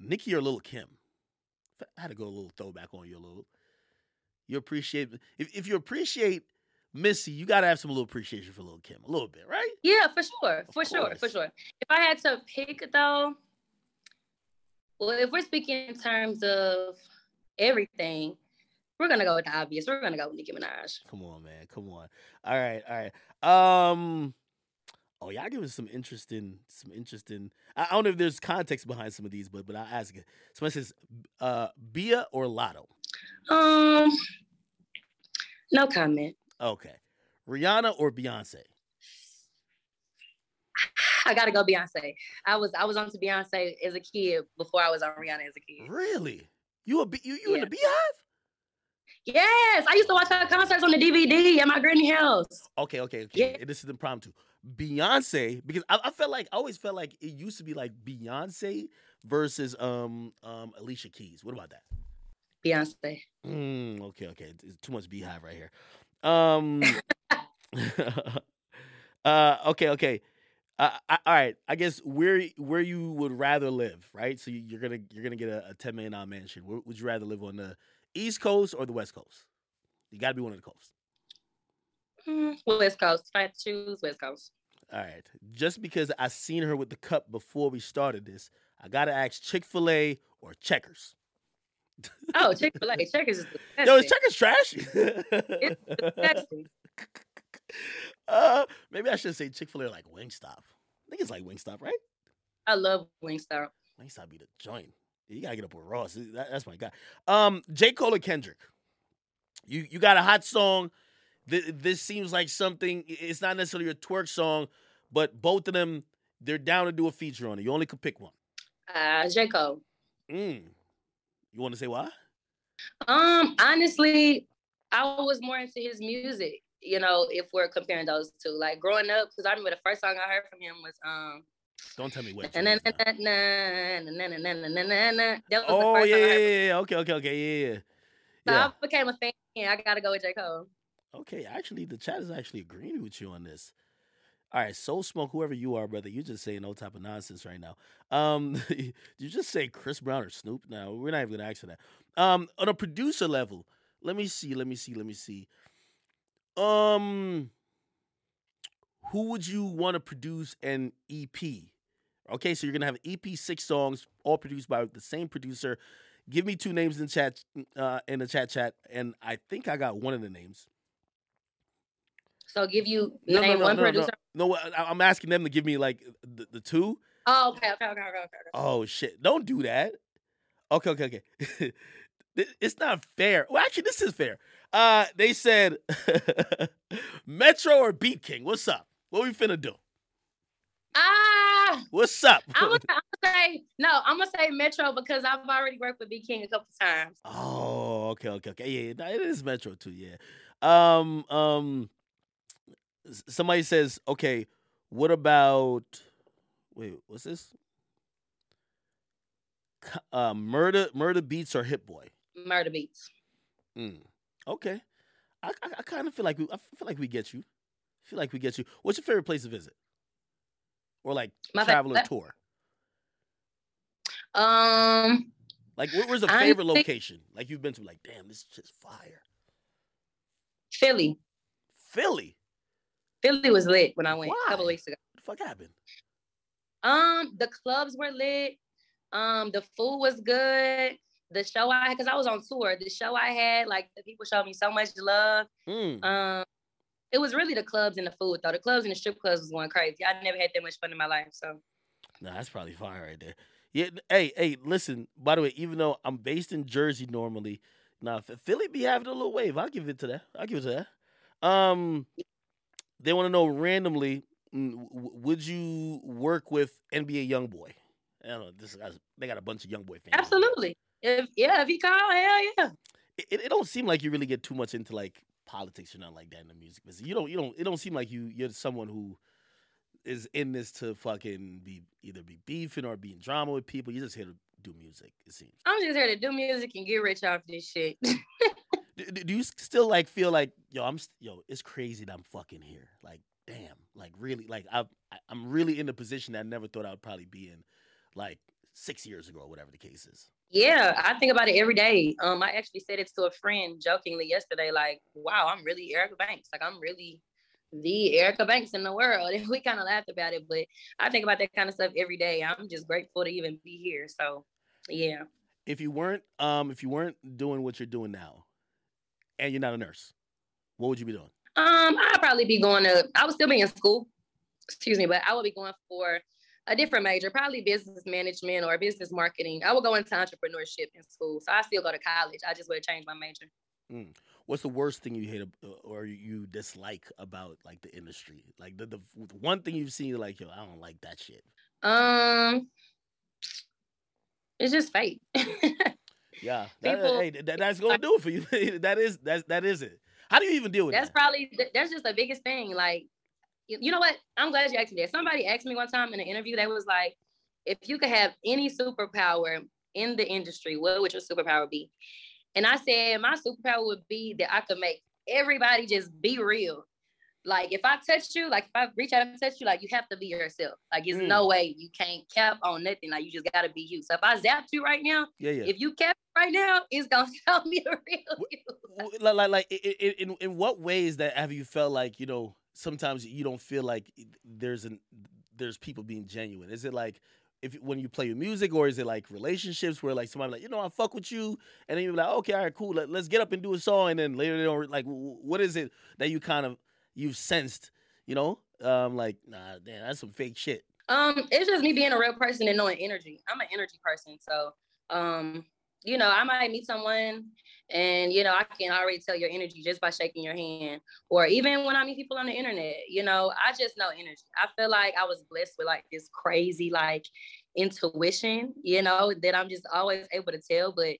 Nicki or Lil Kim. I had to go a little throwback on you a little. You appreciate if if you appreciate Missy, you gotta have some little appreciation for Lil Kim, a little bit, right? Yeah, for sure, Of for sure, for sure. If I had to pick though, well, if we're speaking in terms of everything, we're gonna go with the obvious. We're gonna go with Nicki Minaj. Come on, man. Come on. All right, all right. Um Oh, y'all giving some interesting, some interesting. I I don't know if there's context behind some of these, but but I'll ask it. Someone says, uh, Bia or Latto? Um, no comment. Okay. Rihanna or Beyonce? I gotta go Beyonce. I was I was on to Beyonce as a kid before I was on Rihanna as a kid. Really? You a Be- you you in the BeyHive? Yes, I used to watch her concerts on the DVD at my granny house. Okay, okay, okay. Yeah. This is impromptu. Beyonce, because I, I felt like I always felt like it used to be like Beyonce versus um um Alicia Keys. What about that? Beyonce. Mm, okay, okay. It's too much BeyHive right here. Um uh okay, okay. Uh, I, all right. I guess where where you would rather live, right? So you, you're gonna you're gonna get a, a ten million dollar mansion. Where would you rather live on the East Coast or the West Coast? You got to be one of the coasts. Mm, West Coast. If I had to choose, West Coast. All right. Just because I seen her with the cup before we started this, I gotta ask Chick Fil A or Checkers. Oh, Chick Fil A. Checkers is disgusting. Yo, is Checkers trash? It's disgusting. uh, maybe I should say Chick Fil A like Wingstop. I think it's like Wingstop, right? I love Wingstop. Wingstop be the joint. You gotta get up with Ross. That- that's my guy. Um, J Cole or Kendrick. You you got a hot song. Th- This seems like something. It's not necessarily a twerk song, but both of them they're down to do a feature on it. You only could pick one. Uh, J Cole. Mm. You want to say why? Um, honestly, I was more into his music. You know, if we're comparing those two, like growing up, because I remember the first song I heard from him was um. Don't tell me what. Oh yeah, yeah, yeah. Okay, okay, okay, yeah, yeah. So yeah. I became a fan. I gotta go with J Cole. Okay, actually, the chat is actually agreeing with you on this. All right, Soul Smoke, whoever you are, brother, you just saying no type of nonsense right now. Um, you just say Chris Brown or Snoop. Now we're not even gonna ask for that. Um, on a producer level, let me see, let me see, let me see. Um, who would you want to produce an EP? Okay, so you're gonna have EP six songs, all produced by the same producer. Give me two names in chat, uh, in the chat chat, and I think I got one of the names. So give you No, no, name no, one no, no. producer. No, I- I'm asking them to give me like the, the two. Oh, okay, okay, okay, okay, okay. Oh shit! Don't do that. Okay, okay, okay. It's not fair. Well, actually, this is fair. Uh, they said Metro or BeatKing. What's up? What we finna do? Ah, What's up? I'm gonna, I'm gonna say no. I'm gonna say Metro because I've already worked with BeatKing a couple times. oh, okay, okay, okay. Yeah, yeah, it is Metro too. Yeah. Um, um. Somebody says, okay. What about? Wait, what's this? Uh, murder, Murda Beatz or Hit Boy. Murda Beatz. Mm. Okay. I I, I kind of feel like we I feel like we get you. feel like we get you. What's your favorite place to visit? Or like My travel or tour? Um, Like where, where's a I favorite think- location? Like you've been to like, damn, this is just fire. Philly. Philly. Philly was lit when I went a couple weeks ago. What the fuck happened? Um, the clubs were lit. Um, the food was good. The show I had, because I was on tour, the show I had, like the people showed me so much love. Mm. Um, it was really the clubs and the food though. The clubs and the strip clubs was going crazy. I never had that much fun in my life. So Nah, that's probably fire right there. Yeah. Hey, hey, listen. By the way, even though I'm based in Jersey normally, now nah, Philly be having a little wave. I'll give it to that. I'll give it to that. Um, they want to know randomly, mm, would you work with NBA YoungBoy? I don't know. This guy's, they got a bunch of YoungBoy fans. absolutely. If yeah, if he call, hell yeah. It, it, don't seem like you really get too much into like politics or nothing like that in the music business. You don't. You don't. It don't seem like you. You're someone who is in this to fucking be either be beefing or be in drama with people. You're just here to do music. It seems. I'm just here to do music and get rich off this shit. Do, do you still like feel like yo? I'm yo. It's crazy that I'm fucking here. Like damn. Like really. Like. I- I'm really in the position that I never thought I would probably be in. Like six years ago or whatever the case is. Yeah, I think about it every day. Um, I actually said it to a friend jokingly yesterday, like, wow, I'm really Erica Banks. Like I'm really the Erica Banks in the world. And we kind of laughed about it, but I think about that kind of stuff every day. I'm just grateful to even be here. So yeah. If you weren't um if you weren't doing what you're doing now and you're not a nurse, what would you be doing? Um, I'd probably be going to I would still be in school. Excuse me, but I would be going for a different major, probably business management or business marketing. I would go into entrepreneurship in school. So I still go to college. I just would change my major. Mm. What's the worst thing you hate or you dislike about like the industry? Like the, the one thing you've seen, like yo, I don't like that shit. Um, it's just fate. yeah, that, People, hey, that, that's gonna do it for you. that is that that is it. How do you even deal with that's that? That's probably that's just the biggest thing. Like you know what? I'm glad you asked me that. Somebody asked me one time in an interview that was like, if you could have any superpower in the industry, what would your superpower be? And I said, my superpower would be that I could make everybody just be real. Like if I touch you, like if I reach out and touch you, like you have to be yourself. Like it's mm. no way you can't cap on nothing. Like you just gotta be you. So if I zap you right now, yeah, yeah. if you cap right now, it's gonna tell me the real you. Like like, like in, in in what ways that have you felt like you know sometimes you don't feel like there's an there's people being genuine? Is it like if when you play your music, or is it like relationships where like somebody like you know I fuck with you, and then you're like okay, all right, cool, Let, us get up and do a song, and then later they don't like what is it that you kind of you've sensed, you know, um, like nah, damn, that's some fake shit. Um, it's just me being a real person and knowing energy. I'm an energy person, so um, you know, I might meet someone and you know, I can already tell your energy just by shaking your hand. Or even when I meet people on the internet, you know, I just know energy. I feel like I was blessed with like this crazy like intuition, you know, that I'm just always able to tell. But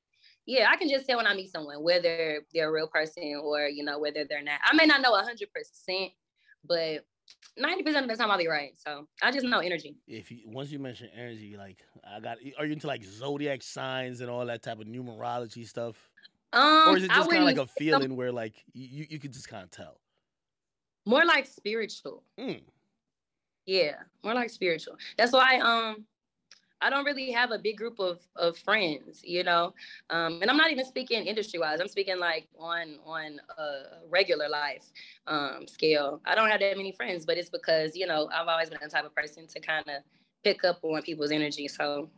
yeah, I can just tell when I meet someone whether they're a real person or you know whether they're not. I may not know hundred percent, but ninety percent of the time I'll be right. So I just know energy. If you once you mention energy, like I got, are you into like zodiac signs and all that type of numerology stuff? Um, or is it just kind of like a feeling where like you you could just kind of tell? More like spiritual. Mm. Yeah, more like spiritual. That's why um I don't really have a big group of, of friends, you know. Um, and I'm not even speaking industry wise. I'm speaking like on on a regular life um, scale. I don't have that many friends, but it's because you know I've always been the type of person to kind of pick up on people's energy. So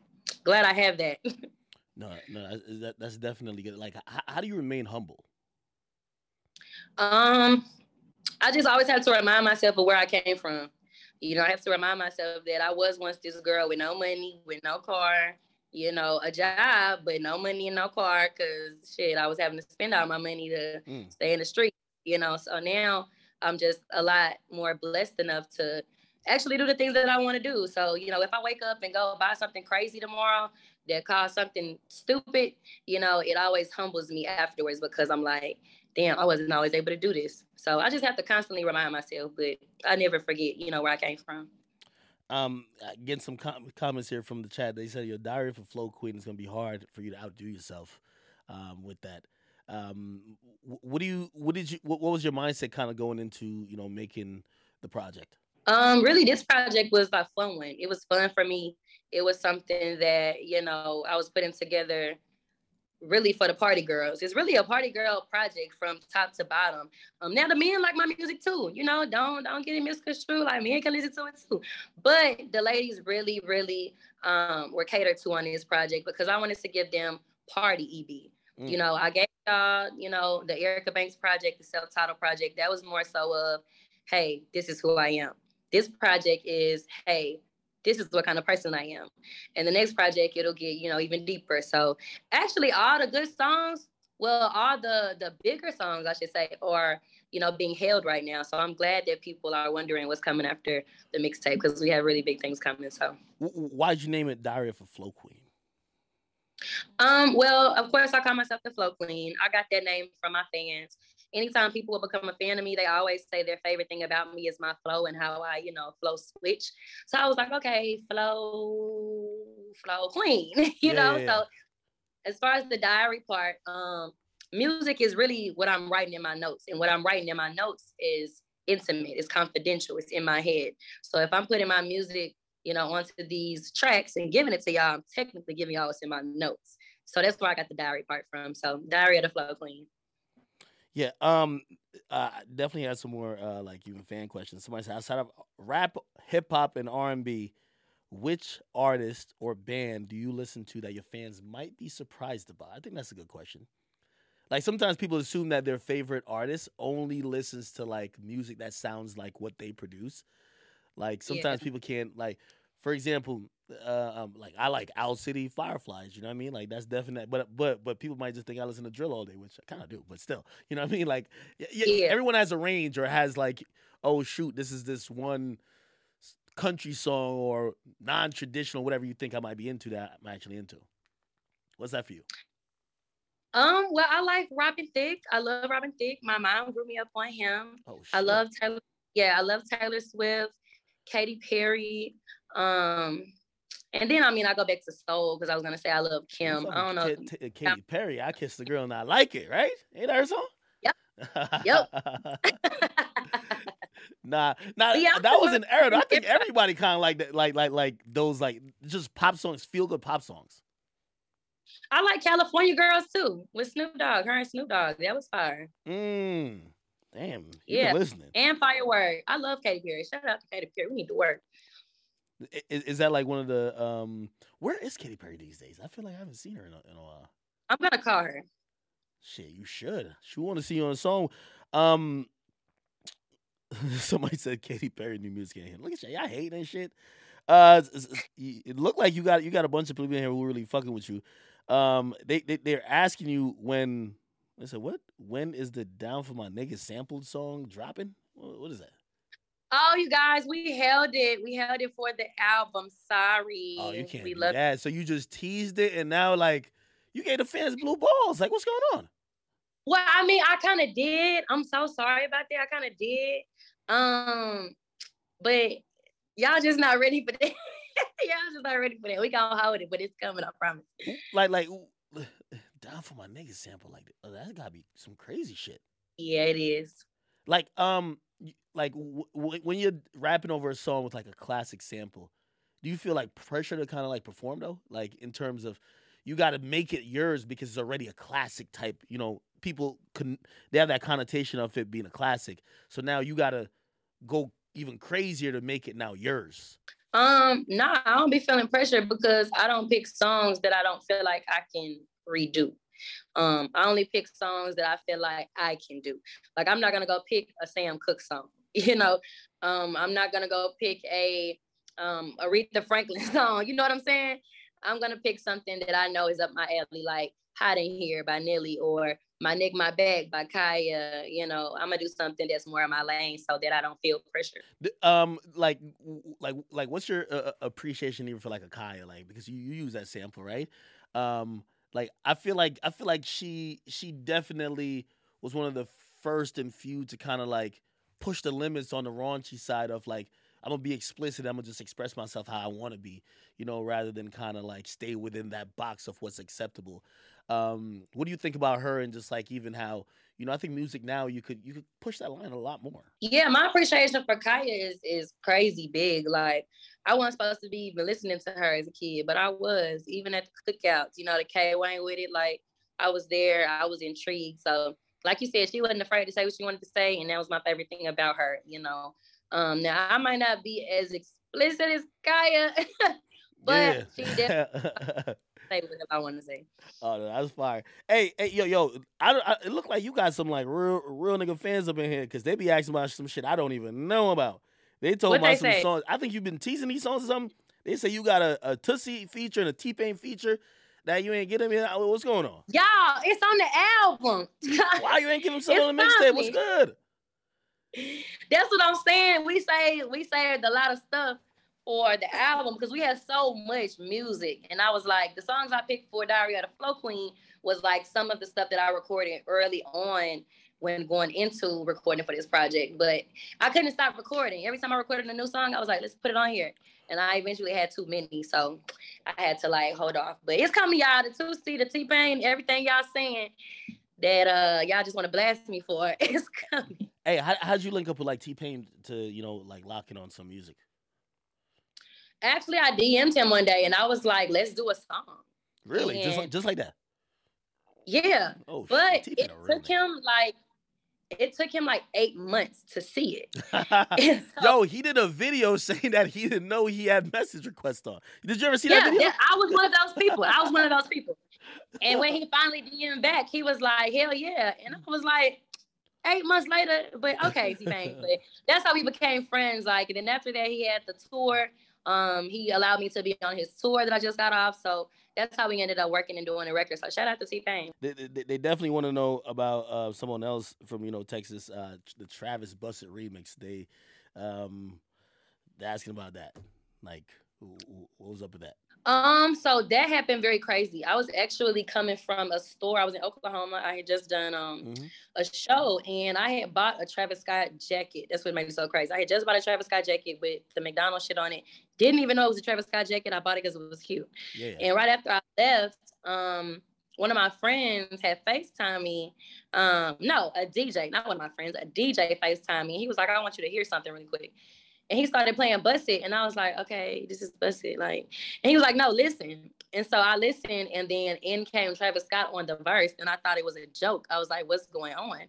glad I have that. no, no, that, that's definitely good. Like, how, how do you remain humble? Um, I just always have to remind myself of where I came from. You know, I have to remind myself that I was once this girl with no money, with no car, you know, a job, but no money and no car because shit, I was having to spend all my money to mm. stay in the street, you know. So now I'm just a lot more blessed enough to actually do the things that I want to do. So, you know, if I wake up and go buy something crazy tomorrow that costs something stupid, you know, it always humbles me afterwards because I'm like, damn, I wasn't always able to do this. So I just have to constantly remind myself, but I never forget, you know, where I came from. Um, uh, getting some com- comments here from the chat. They said your diary for Flow Queen is going to be hard for you to outdo yourself um, with that. Um, what do you? What did you? What, what was your mindset kind of going into you know making the project? Um, really, this project was a fun one. It was fun for me. It was something that you know I was putting together really for the party girls. It's really a party girl project from top to bottom. Um, now the men like my music too. You know, don't don't get it misconstrued. Like men can listen to it too. But the ladies really, really um, were catered to on this project because I wanted to give them party EB. Mm. You know, I gave y'all, you know, the Erica Banks project, the self-titled project. That was more so of, hey, this is who I am. This project is, hey, this is what kind of person I am. And the next project, it'll get, you know, even deeper. So actually all the good songs, well, all the the bigger songs, I should say, are, you know, being held right now. So I'm glad that people are wondering what's coming after the mixtape because we have really big things coming. So why'd you name it Diary of a Flow Queen? Um, well, of course I call myself the Flow Queen. I got that name from my fans anytime people will become a fan of me, they always say their favorite thing about me is my flow and how I, you know, flow switch. So I was like, okay, flow, flow queen, you yeah, know. Yeah. So as far as the diary part, um, music is really what I'm writing in my notes, and what I'm writing in my notes is intimate, it's confidential, it's in my head. So if I'm putting my music, you know, onto these tracks and giving it to y'all, I'm technically giving y'all what's in my notes. So that's where I got the diary part from. So diary of the flow queen. Yeah, um, uh, definitely had some more uh, like even fan questions. Somebody said outside of rap, hip hop, and R and B, which artist or band do you listen to that your fans might be surprised about? I think that's a good question. Like sometimes people assume that their favorite artist only listens to like music that sounds like what they produce. Like sometimes yeah. people can't like, for example, uh, um, like I like Owl City Fireflies. You know what I mean? Like that's definite. But but but people might just think I listen to drill all day, which I kind of do. But still, you know what I mean? Like yeah, yeah, everyone has a range or has like, oh shoot, this is this one country song or non-traditional, whatever you think I might be into that I'm actually into. What's that for you? Um, well, I like Robin Thicke. I love Robin Thicke. My mom grew me up on him. Oh, I love Taylor. Yeah, I love Taylor Swift, Katy Perry. Um, and then I mean I go back to soul because I was gonna say I love Kim. I don't know. K- T- Katy Perry, I kissed the girl and I like it, right? Ain't that her song? Yep. yep. nah, nah, yeah, that was an era. I think everybody kind of like that, like like like those like just pop songs, feel good pop songs. I like California Girls too with Snoop Dogg. Her and Snoop Dogg, that was fire. Mm. Damn. Yeah. Listening. And Firework. I love Katy Perry. Shout out to Katy Perry. We need to work. Is, is that like one of the um? Where is Katy Perry these days? I feel like I haven't seen her in a, in a while. I'm gonna call her. Shit, you should. She want to see you on a song. Um, somebody said Katy Perry new music ain't here. Look at you, y'all hating shit. Uh, it looked like you got you got a bunch of people in here who really fucking with you. Um, they, they they're asking you when. I said, what? When is the down for my niggas sampled song dropping? what is that? Oh, you guys, we held it. We held it for the album. Sorry. Oh, you can't we do love- that. So you just teased it, and now like you gave the fans blue balls. Like, what's going on? Well, I mean, I kind of did. I'm so sorry about that. I kind of did. Um, but y'all just not ready for that. y'all just not ready for that. We gonna hold it, but it's coming. I promise. Like, like down for my niggas sample. Like, oh, that's gotta be some crazy shit. Yeah, it is. Like, um, like w- w- when you're rapping over a song with like a classic sample, do you feel like pressure to kind of like perform though? Like in terms of you got to make it yours because it's already a classic type. You know, people can they have that connotation of it being a classic. So now you got to go even crazier to make it now yours. Um, nah, I don't be feeling pressure because I don't pick songs that I don't feel like I can redo. Um, I only pick songs that I feel like I can do. Like I'm not gonna go pick a Sam Cooke song. You know, um, I'm not gonna go pick a um, Aretha Franklin song. You know what I'm saying? I'm gonna pick something that I know is up my alley, like "Hot in Here" by Nelly or "My Neck, My Back" by Khia. You know, I'm gonna do something that's more in my lane so that I don't feel pressure. Um, like, like, like, what's your uh, uh, appreciation even for like a Khia? Like, because you, you use that sample, right? Um, like, I feel like I feel like she she definitely was one of the first and few to kind of like push the limits on the raunchy side of like I'm gonna be explicit. I'm gonna just express myself how I want to be, you know, rather than kind of like stay within that box of what's acceptable. Um, what do you think about her and just like even how you know I think music now you could you could push that line a lot more. Yeah, my appreciation for Khia is is crazy big. Like I wasn't supposed to be even listening to her as a kid, but I was even at the cookouts. You know, the K Wayne with it. Like I was there. I was intrigued. So like you said, she wasn't afraid to say what she wanted to say, and that was my favorite thing about her. You know, um, now I might not be as explicit as Khia, but she definitely say what I want to say. Oh, no, that's fire. Hey, hey, yo, yo, I, I, it look like you got some like real, real nigga fans up in here because they be asking about some shit I don't even know about. They told about some say? songs. I think you've been teasing these songs or something. They say you got a, a Tootsie feature and a T-Pain feature that you ain't getting me. What's going on? Y'all, it's on the album. Why you ain't giving some on the mixtape? What's good? That's what I'm saying. We say we saved a lot of stuff for the album because we had so much music. And I was like, the songs I picked for Diary of the Flow Queen was like some of the stuff that I recorded early on when going into recording for this project. But I couldn't stop recording. Every time I recorded a new song, I was like, let's put it on here and I eventually had too many, so I had to like hold off. But it's coming, y'all. The Tootsie, the T-Pain, everything y'all saying that uh y'all just want to blast me for. It's coming. Hey, how how'd you link up with like T-Pain to you know like locking on some music? Actually, I DM'd him one day and I was like, let's do a song. Really, just like just like that. Yeah, Oh, but it took him like it took him like eight months to see it. so- Yo, he did a video saying that he didn't know he had message requests on. Did you ever see that yeah, video? yeah, I was one of those people. I was one of those people. And when he finally DM'd back, he was like, "Hell yeah!" And I was like, eight months later, but okay, T-Pain. But that's how we became friends. Like, and then after that, he had the tour. Um, he allowed me to be on his tour that I just got off. So that's how we ended up working and doing the record. So shout out to T-Pain. They, they, they definitely want to know about uh, someone else from you know Texas, uh, the Travis Buss It remix. They um, they're asking about that. Like, what was up with that? Um, so that happened very crazy. I was actually coming from a store. I was in Oklahoma. I had just done um Mhm. a show and I had bought a Travis Scott jacket. That's what made me so crazy. I had just bought a Travis Scott jacket with the McDonald's shit on it. Didn't even know it was a Travis Scott jacket. I bought it because it was cute. Yeah, And right after I left, um, one of my friends had FaceTime me. Um, no, a DJ, not one of my friends, a DJ FaceTime me. He was like, I want you to hear something really quick. And he started playing Buss It. And I was like, okay, this is Buss It. Like, and he was like, no, listen. And so I listened, and then in came Travis Scott on the verse, and I thought it was a joke. I was like, what's going on?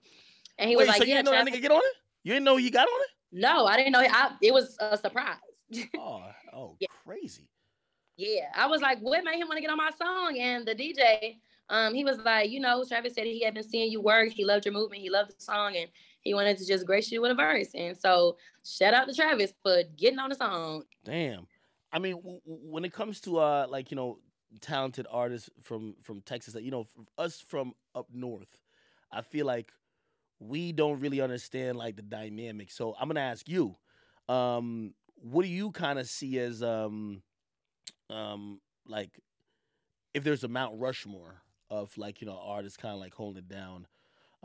And he Wait, was like, so you yeah, didn't know that nigga get on it? You didn't know he got on it? no, I didn't know. I, it was a surprise. Oh, oh, Yeah. crazy. Yeah, I was like, what made him want to get on my song? And the DJ, um, he was like, you know, Travis said he had been seeing you work. He loved your movement. He loved the song, and he wanted to just grace you with a verse. And so, shout out to Travis for getting on the song. Damn. I mean, w- when it comes to uh, like you know, talented artists from from Texas, that you know, us from up north, I feel like we don't really understand like the dynamic. So I'm gonna ask you, um, what do you kind of see as um, um, like if there's a Mount Rushmore of like you know artists kind of like holding it down,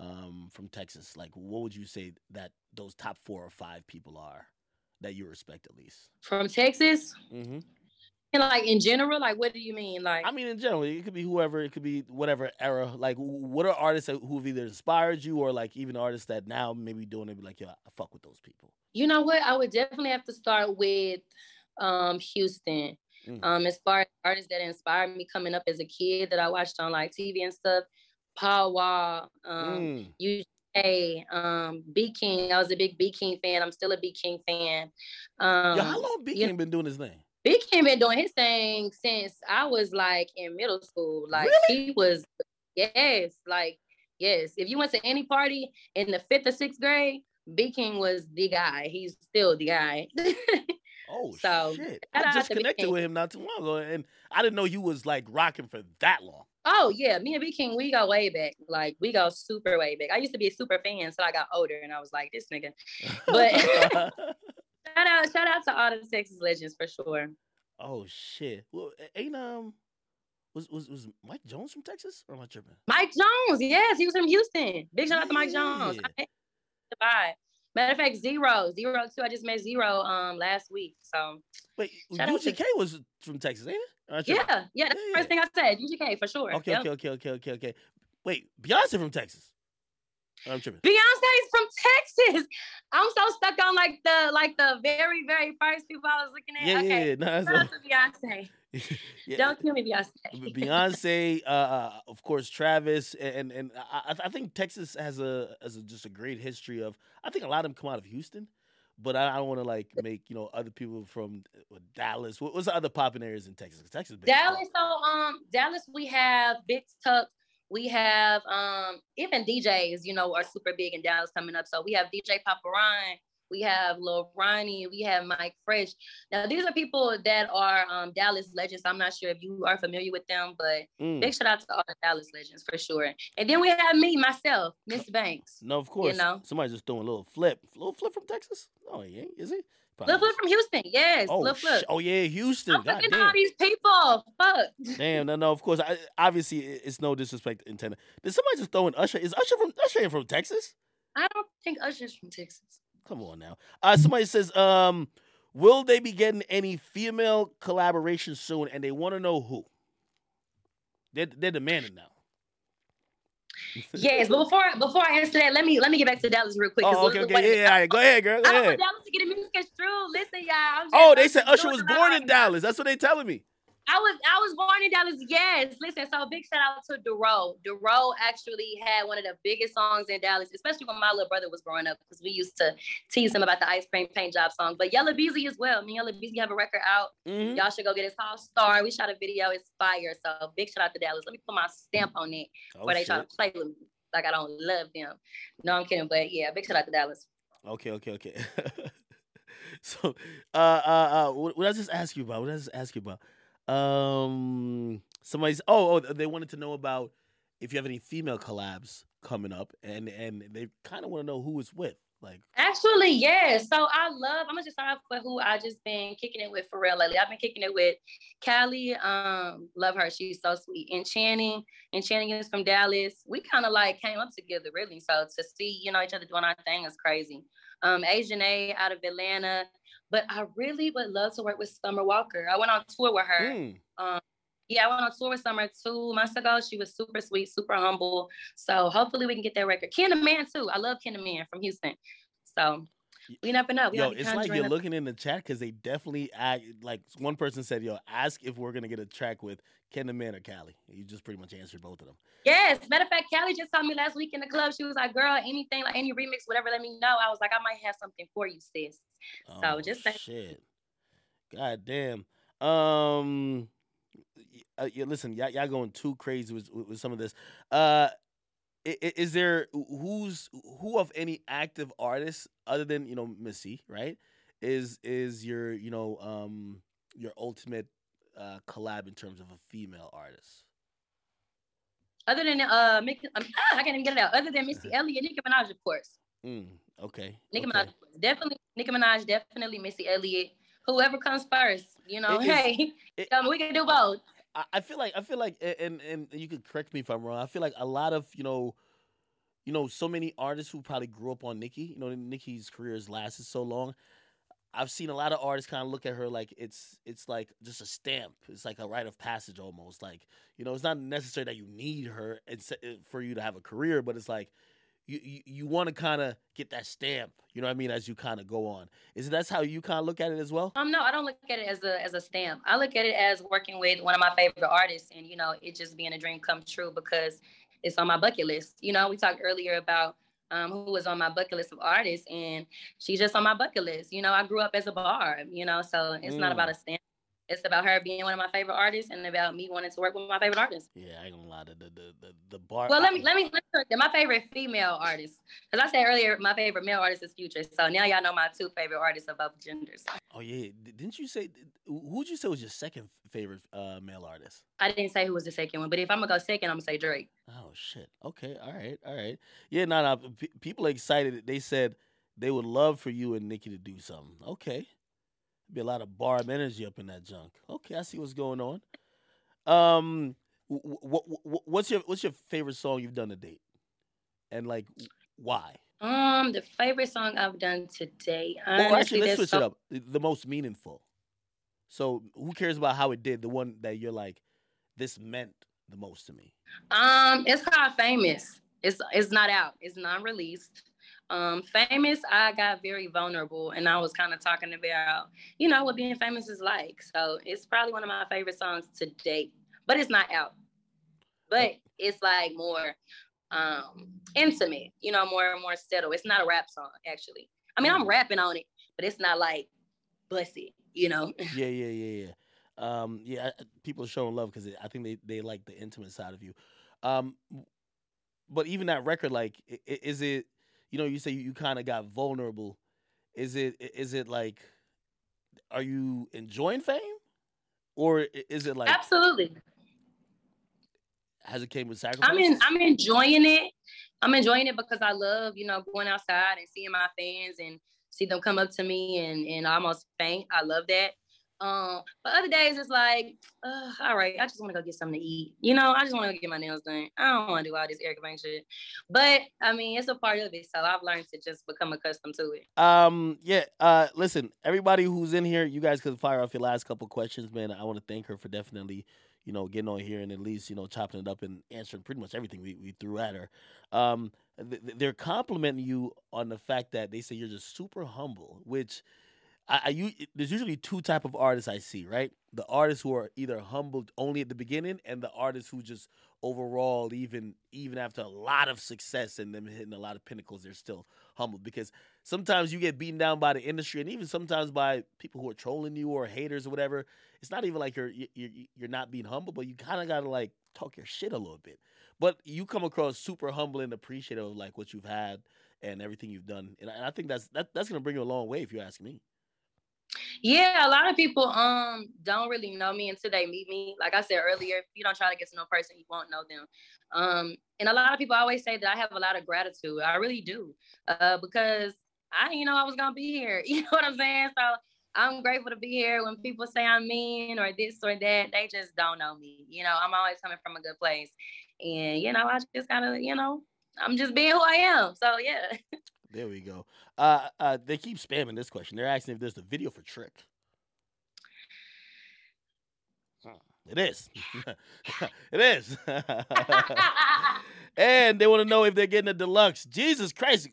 um, from Texas, like what would you say that those top four or five people are that you respect at least? From Texas, Mm-hmm. and like in general, like what do you mean? Like, I mean, in general, it could be whoever, it could be whatever era. Like, what are artists that, who have either inspired you, or like even artists that now maybe doing it, be like, yo, I fuck with those people. you know what? I would definitely have to start with um Houston. Mm. Um, as far as artists that inspired me coming up as a kid that I watched on like TV and stuff, Paul Wall, um, Mm. UGK, um, BeatKing. I was a big BeatKing fan. I'm still a BeatKing fan. Um, Yo, how long you King been doing his thing? B King been doing his thing since I was like in middle school. Like Really? he was, yes, like yes. If you went to any party in the fifth or sixth grade, BeatKing was the guy. He's still the guy. Oh So, shit! I just connected with him not too long ago, and I didn't know you was like rocking for that long. Oh yeah, me and BeatKing, we go way back. Like we go super way back. I used to be a super fan until I got older, and I was like, this nigga. But- Shout out, shout out to all the Texas legends for sure. oh shit! Well, ain't um, was was was Mike Jones from Texas, or am I tripping? Mike Jones, yes, he was from Houston. Big shout out to Mike Jones. Yeah. I. Matter of fact, Z-Ro, Z-Ro two. I just met Z-Ro um last week. So Wait, out to- UGK was from Texas, ain't it? Or am I yeah, yeah, that's the first thing I said. UGK for sure. Okay, Yep. okay, okay, okay, okay, okay. Wait, Beyonce from Texas. I'm tripping. Beyonce's from Texas. I'm so stuck on like the like the very very first people I was looking at. Yeah, okay. yeah. No, that's to Beyonce. yeah. Don't kill me, Beyonce. Beyonce, uh, uh, of course, Travis, and and I, I- I think Texas has a has a, just a great history of. I think a lot of them come out of Houston, but I, I don't want to like make you know other people from uh, Dallas. What, what's the other popping areas in Texas? Texas, big as fuck. Dallas, so um, Dallas, we have Big Tuck. We have um, even DJs, you know, are super big in Dallas coming up. So we have DJ Papa Ryan, we have Lil Ronnie, we have Mike Fresh. Now these are people that are um Dallas legends. I'm not sure if you are familiar with them, but Mm. big shout out to all the Dallas legends for sure. And then we have me, myself, Miss Banks. No, of course. You know. somebody's just doing a little flip, little flip from Texas. No, he ain't. Is he? Lil Probably Flip from Houston, yes, Oh, Lil Flip. sh- oh yeah, Houston. I'm God all these people. Fuck. Damn, no, no. Of course, I, obviously, it's no disrespect intended. Did somebody just throw in Usher? Is Usher from Usher from Texas? I don't think Usher's from Texas. Come on now. Uh, somebody says, um, will they be getting any female collaboration soon? And they want to know who. They're, they're demanding now. Yes, but before before I answer that, let me let me get back to Dallas real quick. Oh, okay, okay, yeah, yeah. all right. Go ahead, girl. Go I don't want Dallas to get a misconstrued. Listen, y'all. Oh, they said Usher was born in. Dallas. That's what they telling me. I was I was born in Dallas. Yes, listen. So big shout out to Dorrough. Dorrough actually had one of the biggest songs in Dallas, especially when my little brother was growing up, because we used to tease him about the ice cream paint job song. But Yella Beezy as well. Me and Yella Beezy have a record out. Mm-hmm. Y'all should go get it. It's called Star. We shot a video. It's fire. So big shout out to Dallas. Let me put my stamp on it oh, before they try to play with me like I don't love them. No, I'm kidding. But yeah, big shout out to Dallas. Okay, okay, okay. so, uh, uh, uh, what, what I just ask you about? What I just ask you about? Um, somebody's. Oh, oh, they wanted to know about if you have any female collabs coming up, and and they kind of want to know who with. Like, actually, yeah. So I love. I'm gonna just start off with who I just been kicking it with for real lately. I've been kicking it with Callie. Um, love her. She's so sweet. And Channing. And Channing is from Dallas. We kind of like came up together, really. So to see you know each other doing our thing is crazy. Um, Asian A out of Atlanta. But I really would love to work with Summer Walker. I went on tour with her. Mm. Um, yeah, I went on tour with Summer two months ago. She was super sweet, super humble. So hopefully we can get that record. Ken the Man too. I love Ken the Man from Houston. So we never know. We yo, it's like you're looking in the chat because they definitely act like one person said, "Yo, ask if we're gonna get a track with Ken the Man or Callie." You just pretty much answered both of them. Yes, matter of fact, Callie just told me last week in the club. She was like, "Girl, anything like any remix, whatever, let me know." I was like, "I might have something for you, sis." Oh, so just shit. God damn. Um. Uh, yeah, listen, y'all, y'all going too crazy with, with some of this. Uh, is there who's who of any active artists other than you know Missy, right? Is is your you know um your ultimate uh collab in terms of a female artist? Other than uh, Mickey, um, ah, I can't even get it out. Other than Missy Elliott, Nicki Minaj, of course. Mm, okay. Nicki okay. Minaj, definitely Nicki Minaj, definitely Missy Elliott. Whoever comes first, you know. It, hey, it, um, we can do both. I feel like I feel like, and and you could correct me if I'm wrong. I feel like a lot of you know, you know, so many artists who probably grew up on Nicki. You know, Nicki's career has lasted so long. I've seen a lot of artists kind of look at her like it's it's like just a stamp. It's like a rite of passage almost. Like you know, it's not necessary that you need her and for you to have a career, but it's like you you, you want to kind of get that stamp. You know what I mean? As you kind of go on, is that's how you kind of look at it as well? Um, no, I don't look at it as a as a stamp. I look at it as working with one of my favorite artists, and you know, it just being a dream come true because it's on my bucket list. You know, we talked earlier about um, who was on my bucket list of artists, and she's just on my bucket list. You know, I grew up as a bar, you know, so it's mm. not about a stamp it's about her being one of my favorite artists and about me wanting to work with my favorite artists. Yeah, I ain't gonna lie. The the the, the bar. Well, let me let me let me my favorite female artist. Because I said earlier, my favorite male artist is Future. So now y'all know my two favorite artists of both genders. Oh yeah, didn't you say who'd you say was your second favorite uh, male artist? I didn't say who was the second one, but if I'm gonna go second, I'm gonna say Drake. Oh shit. Okay. All right. All right. Yeah. No. No. P- people are excited. They said they would love for you and Nicki to do something. Okay. Be a lot of barb energy up in that junk. Okay, I see what's going on. Um, what, what what's your what's your favorite song you've done to date, and like why? Um, the favorite song I've done to date. Well, actually, let's switch so- it up. The most meaningful. So, who cares about how it did? The one that you're like, this meant the most to me. Um, it's called Famous. It's it's not out. It's not released. Um, famous, I got very vulnerable and I was kind of talking about, you know, what being famous is like. So it's probably one of my favorite songs to date, but it's not out. But it's like more um intimate, you know, more and more settled. It's not a rap song, actually. I mean, I'm mm. rapping on it, but it's not like bussy, you know. Yeah, yeah, yeah, yeah. Um, yeah, people are showing love because I think they, they like the intimate side of you. Um, but even that record, like, is it you know, you say you, you kind of got vulnerable. Is it is it like, are you enjoying fame, or is it like absolutely? Has it came with sacrifice? I'm in, I'm enjoying it. I'm enjoying it because I love you know going outside and seeing my fans and see them come up to me and and almost faint. I love that. Um, but other days it's like, all right, I just want to go get something to eat. You know, I just want to get my nails done. I don't want to do all this Erica Banks shit. But I mean, it's a part of it, so I've learned to just become accustomed to it. Um, yeah. Uh, listen, everybody who's in here, you guys can fire off your last couple questions, man. I want to thank her for definitely, you know, getting on here and at least you know chopping it up and answering pretty much everything we, we threw at her. Um, th- they're complimenting you on the fact that they say you're just super humble, which I, I u- there's usually two type of artists I see, right? The artists who are either humbled only at the beginning, and the artists who just overall, even even after a lot of success and them hitting a lot of pinnacles, they're still humbled because sometimes you get beaten down by the industry, and even sometimes by people who are trolling you or haters or whatever. It's not even like you're you're you're not being humble, but you kind of gotta like talk your shit a little bit. But you come across super humble and appreciative of like what you've had and everything you've done, and I, and I think that's that, that's gonna bring you a long way if you ask me. Yeah, a lot of people um don't really know me until they meet me. Like I said earlier, if you don't try to get to know a person, you won't know them. Um, and a lot of people always say that I have a lot of gratitude. I really do, uh, because I didn't know I was gonna be here. You know what I'm saying? So I'm grateful to be here. When people say I'm mean or this or that, they just don't know me. You know, I'm always coming from a good place, and you know, I just gotta, you know, I'm just being who I am. So yeah. There we go. Uh, uh, they keep spamming this question. They're asking if there's a video for Trick. It is. it is. and they want to know if they're getting a deluxe. Jesus Christ.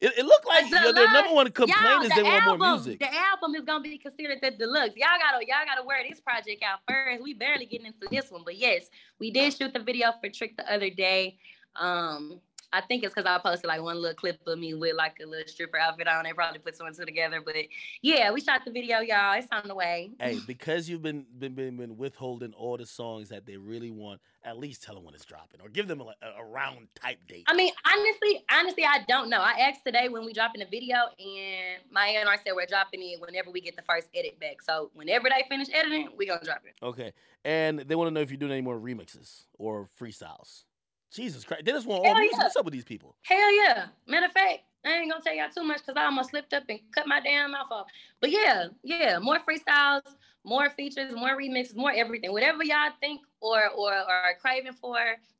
It, it looked like yo, their number one complaint is the they want album, more music. The album is gonna be considered the deluxe. Y'all gotta y'all gotta wear this project out first. We barely getting into this one, but yes, we did shoot the video for Trick the other day. Um, I think it's because I posted like one little clip of me with like a little stripper outfit on. They probably put two two together, but yeah, we shot the video, y'all. It's on the way. Hey, because you've been, been been been withholding all the songs that they really want, at least tell them when it's dropping, or give them a, a, a round type date. I mean, honestly, honestly, I don't know. I asked today when we dropping the video, and my A&R said we're dropping it whenever we get the first edit back. So whenever they finish editing, we gonna drop it. Okay, and they want to know if you're doing any more remixes or freestyles. Jesus Christ, they just want all music. yeah. What's up with these people? Hell yeah. Matter of fact, I ain't gonna tell y'all too much because I almost slipped up and cut my damn mouth off. But yeah, yeah, more freestyles, more features, more remixes, more everything. Whatever y'all think or or are craving for,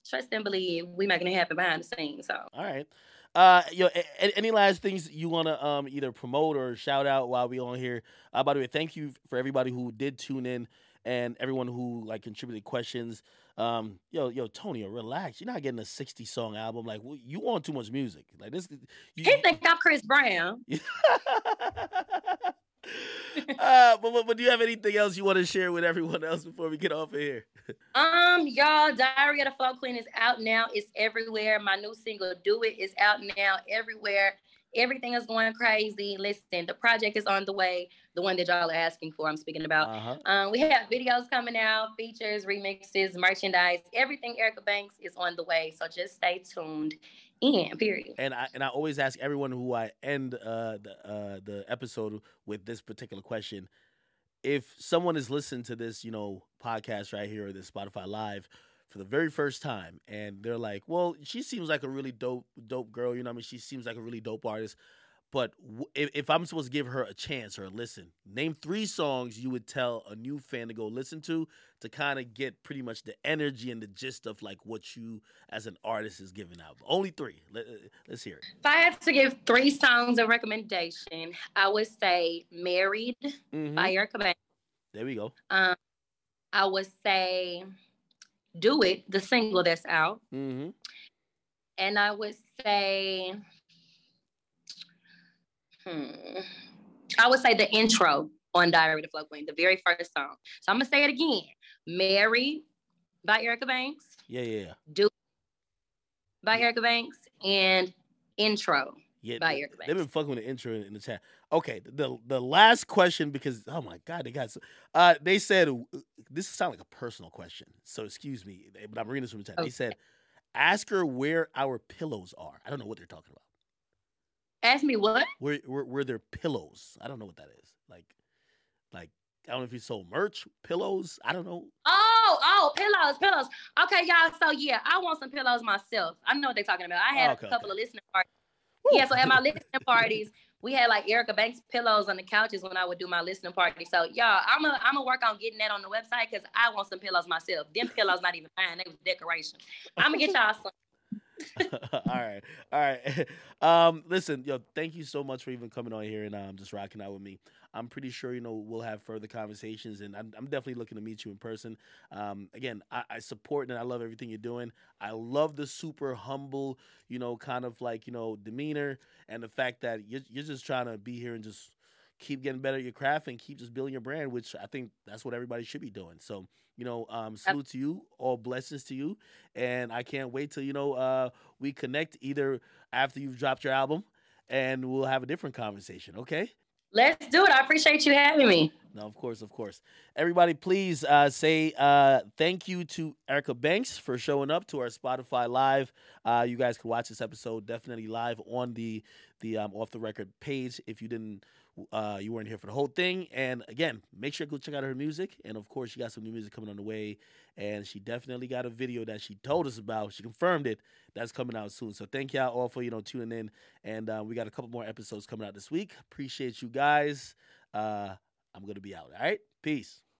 trust and believe, we making it happen behind the scenes. So All right. Uh, yo, a- a- any last things you want to um either promote or shout out while we on here? Uh, by the way, thank you for everybody who did tune in and everyone who like contributed questions. Um, yo, yo, Tony, relax. You're not getting a 60 song album. Like wh- you want too much music. Like this. You, he think I'm Chris Brown. uh, but, but but do you have anything else you want to share with everyone else before we get off of here? Um, y'all, Diary of the Flow Queen is out now. It's everywhere. My new single, Do It, is out now everywhere. Everything is going crazy. Listen, the project is on the way. The one that y'all are asking for, I'm speaking about. Uh huh. Um, we have videos coming out, features, remixes, merchandise. Everything Erica Banks is on the way. So just stay tuned. In period. And I and I always ask everyone who I end uh, the uh, the episode with this particular question: If someone is listening to this, you know, podcast right here or this Spotify Live for the very first time, and they're like, "Well, she seems like a really dope dope girl," you know, what I mean, she seems like a really dope artist. But w- if, if I'm supposed to give her a chance or a listen, name three songs you would tell a new fan to go listen to to kind of get pretty much the energy and the gist of like what you as an artist is giving out. Only three. Let, us hear it. If I had to give three songs of recommendation, I would say Married Mhm. by Erica Banks. There we go. Um, I would say Do It, the single that's out. Mm-hmm. And I would say, hmm, I would say the intro on Diary of the Flow Queen, the very first song. So I'm gonna say it again. Mary by Erica Banks, Yeah, yeah, yeah. Do by Erica Banks, and intro. Yeah, By Erica they've been fucking with the intro in, in the chat. Okay, the the last question because oh my god, they got so, uh they said this sounds like a personal question, so excuse me, but I'm reading this from the chat. They said, ask her where our pillows are. I don't know what they're talking about. Ask me what? Where where, where their pillows? I don't know what that is. Like like I don't know if you sold merch, pillows. I don't know. Oh, oh, pillows, pillows. Okay, y'all. So yeah, I want some pillows myself. I know what they're talking about. I had Okay, a couple of listening parties. Woo. Yeah, so at my listening parties, we had like Erica Banks pillows on the couches when I would do my listening party. So y'all, I'm a I'm gonna work on getting that on the website because I want some pillows myself. Them pillows not even mine; they was decoration. I'm gonna get y'all some. all right, all right. Um, listen, yo, thank you so much for even coming on here and um, just rocking out with me. I'm pretty sure you know we'll have further conversations, and I'm, I'm definitely looking to meet you in person. Um, again, I, I support and I love everything you're doing. I love the super humble, you know, kind of like you know demeanor, and the fact that you're, you're just trying to be here and just keep getting better at your craft and keep just building your brand, which I think that's what everybody should be doing. So, you know, um, salute to you, all blessings to you, and I can't wait till you know uh, we connect either after you've dropped your album, and we'll have a different conversation. Okay. Let's do it. I appreciate you having me. No, of course, of course. Everybody, please uh, say uh, thank you to Erica Banks for showing up to our Spotify live. Uh, you guys can watch this episode definitely live on the the um, off the record page if you didn't uh, you weren't here for the whole thing. And again, make sure to go check out her music. And of course, she got some new music coming on the way. And she definitely got a video that she told us about. She confirmed it. That's coming out soon. So thank y'all all for you know tuning in. And uh, we got a couple more episodes coming out this week. Appreciate you guys. Uh, I'm gonna be out. All right. Peace.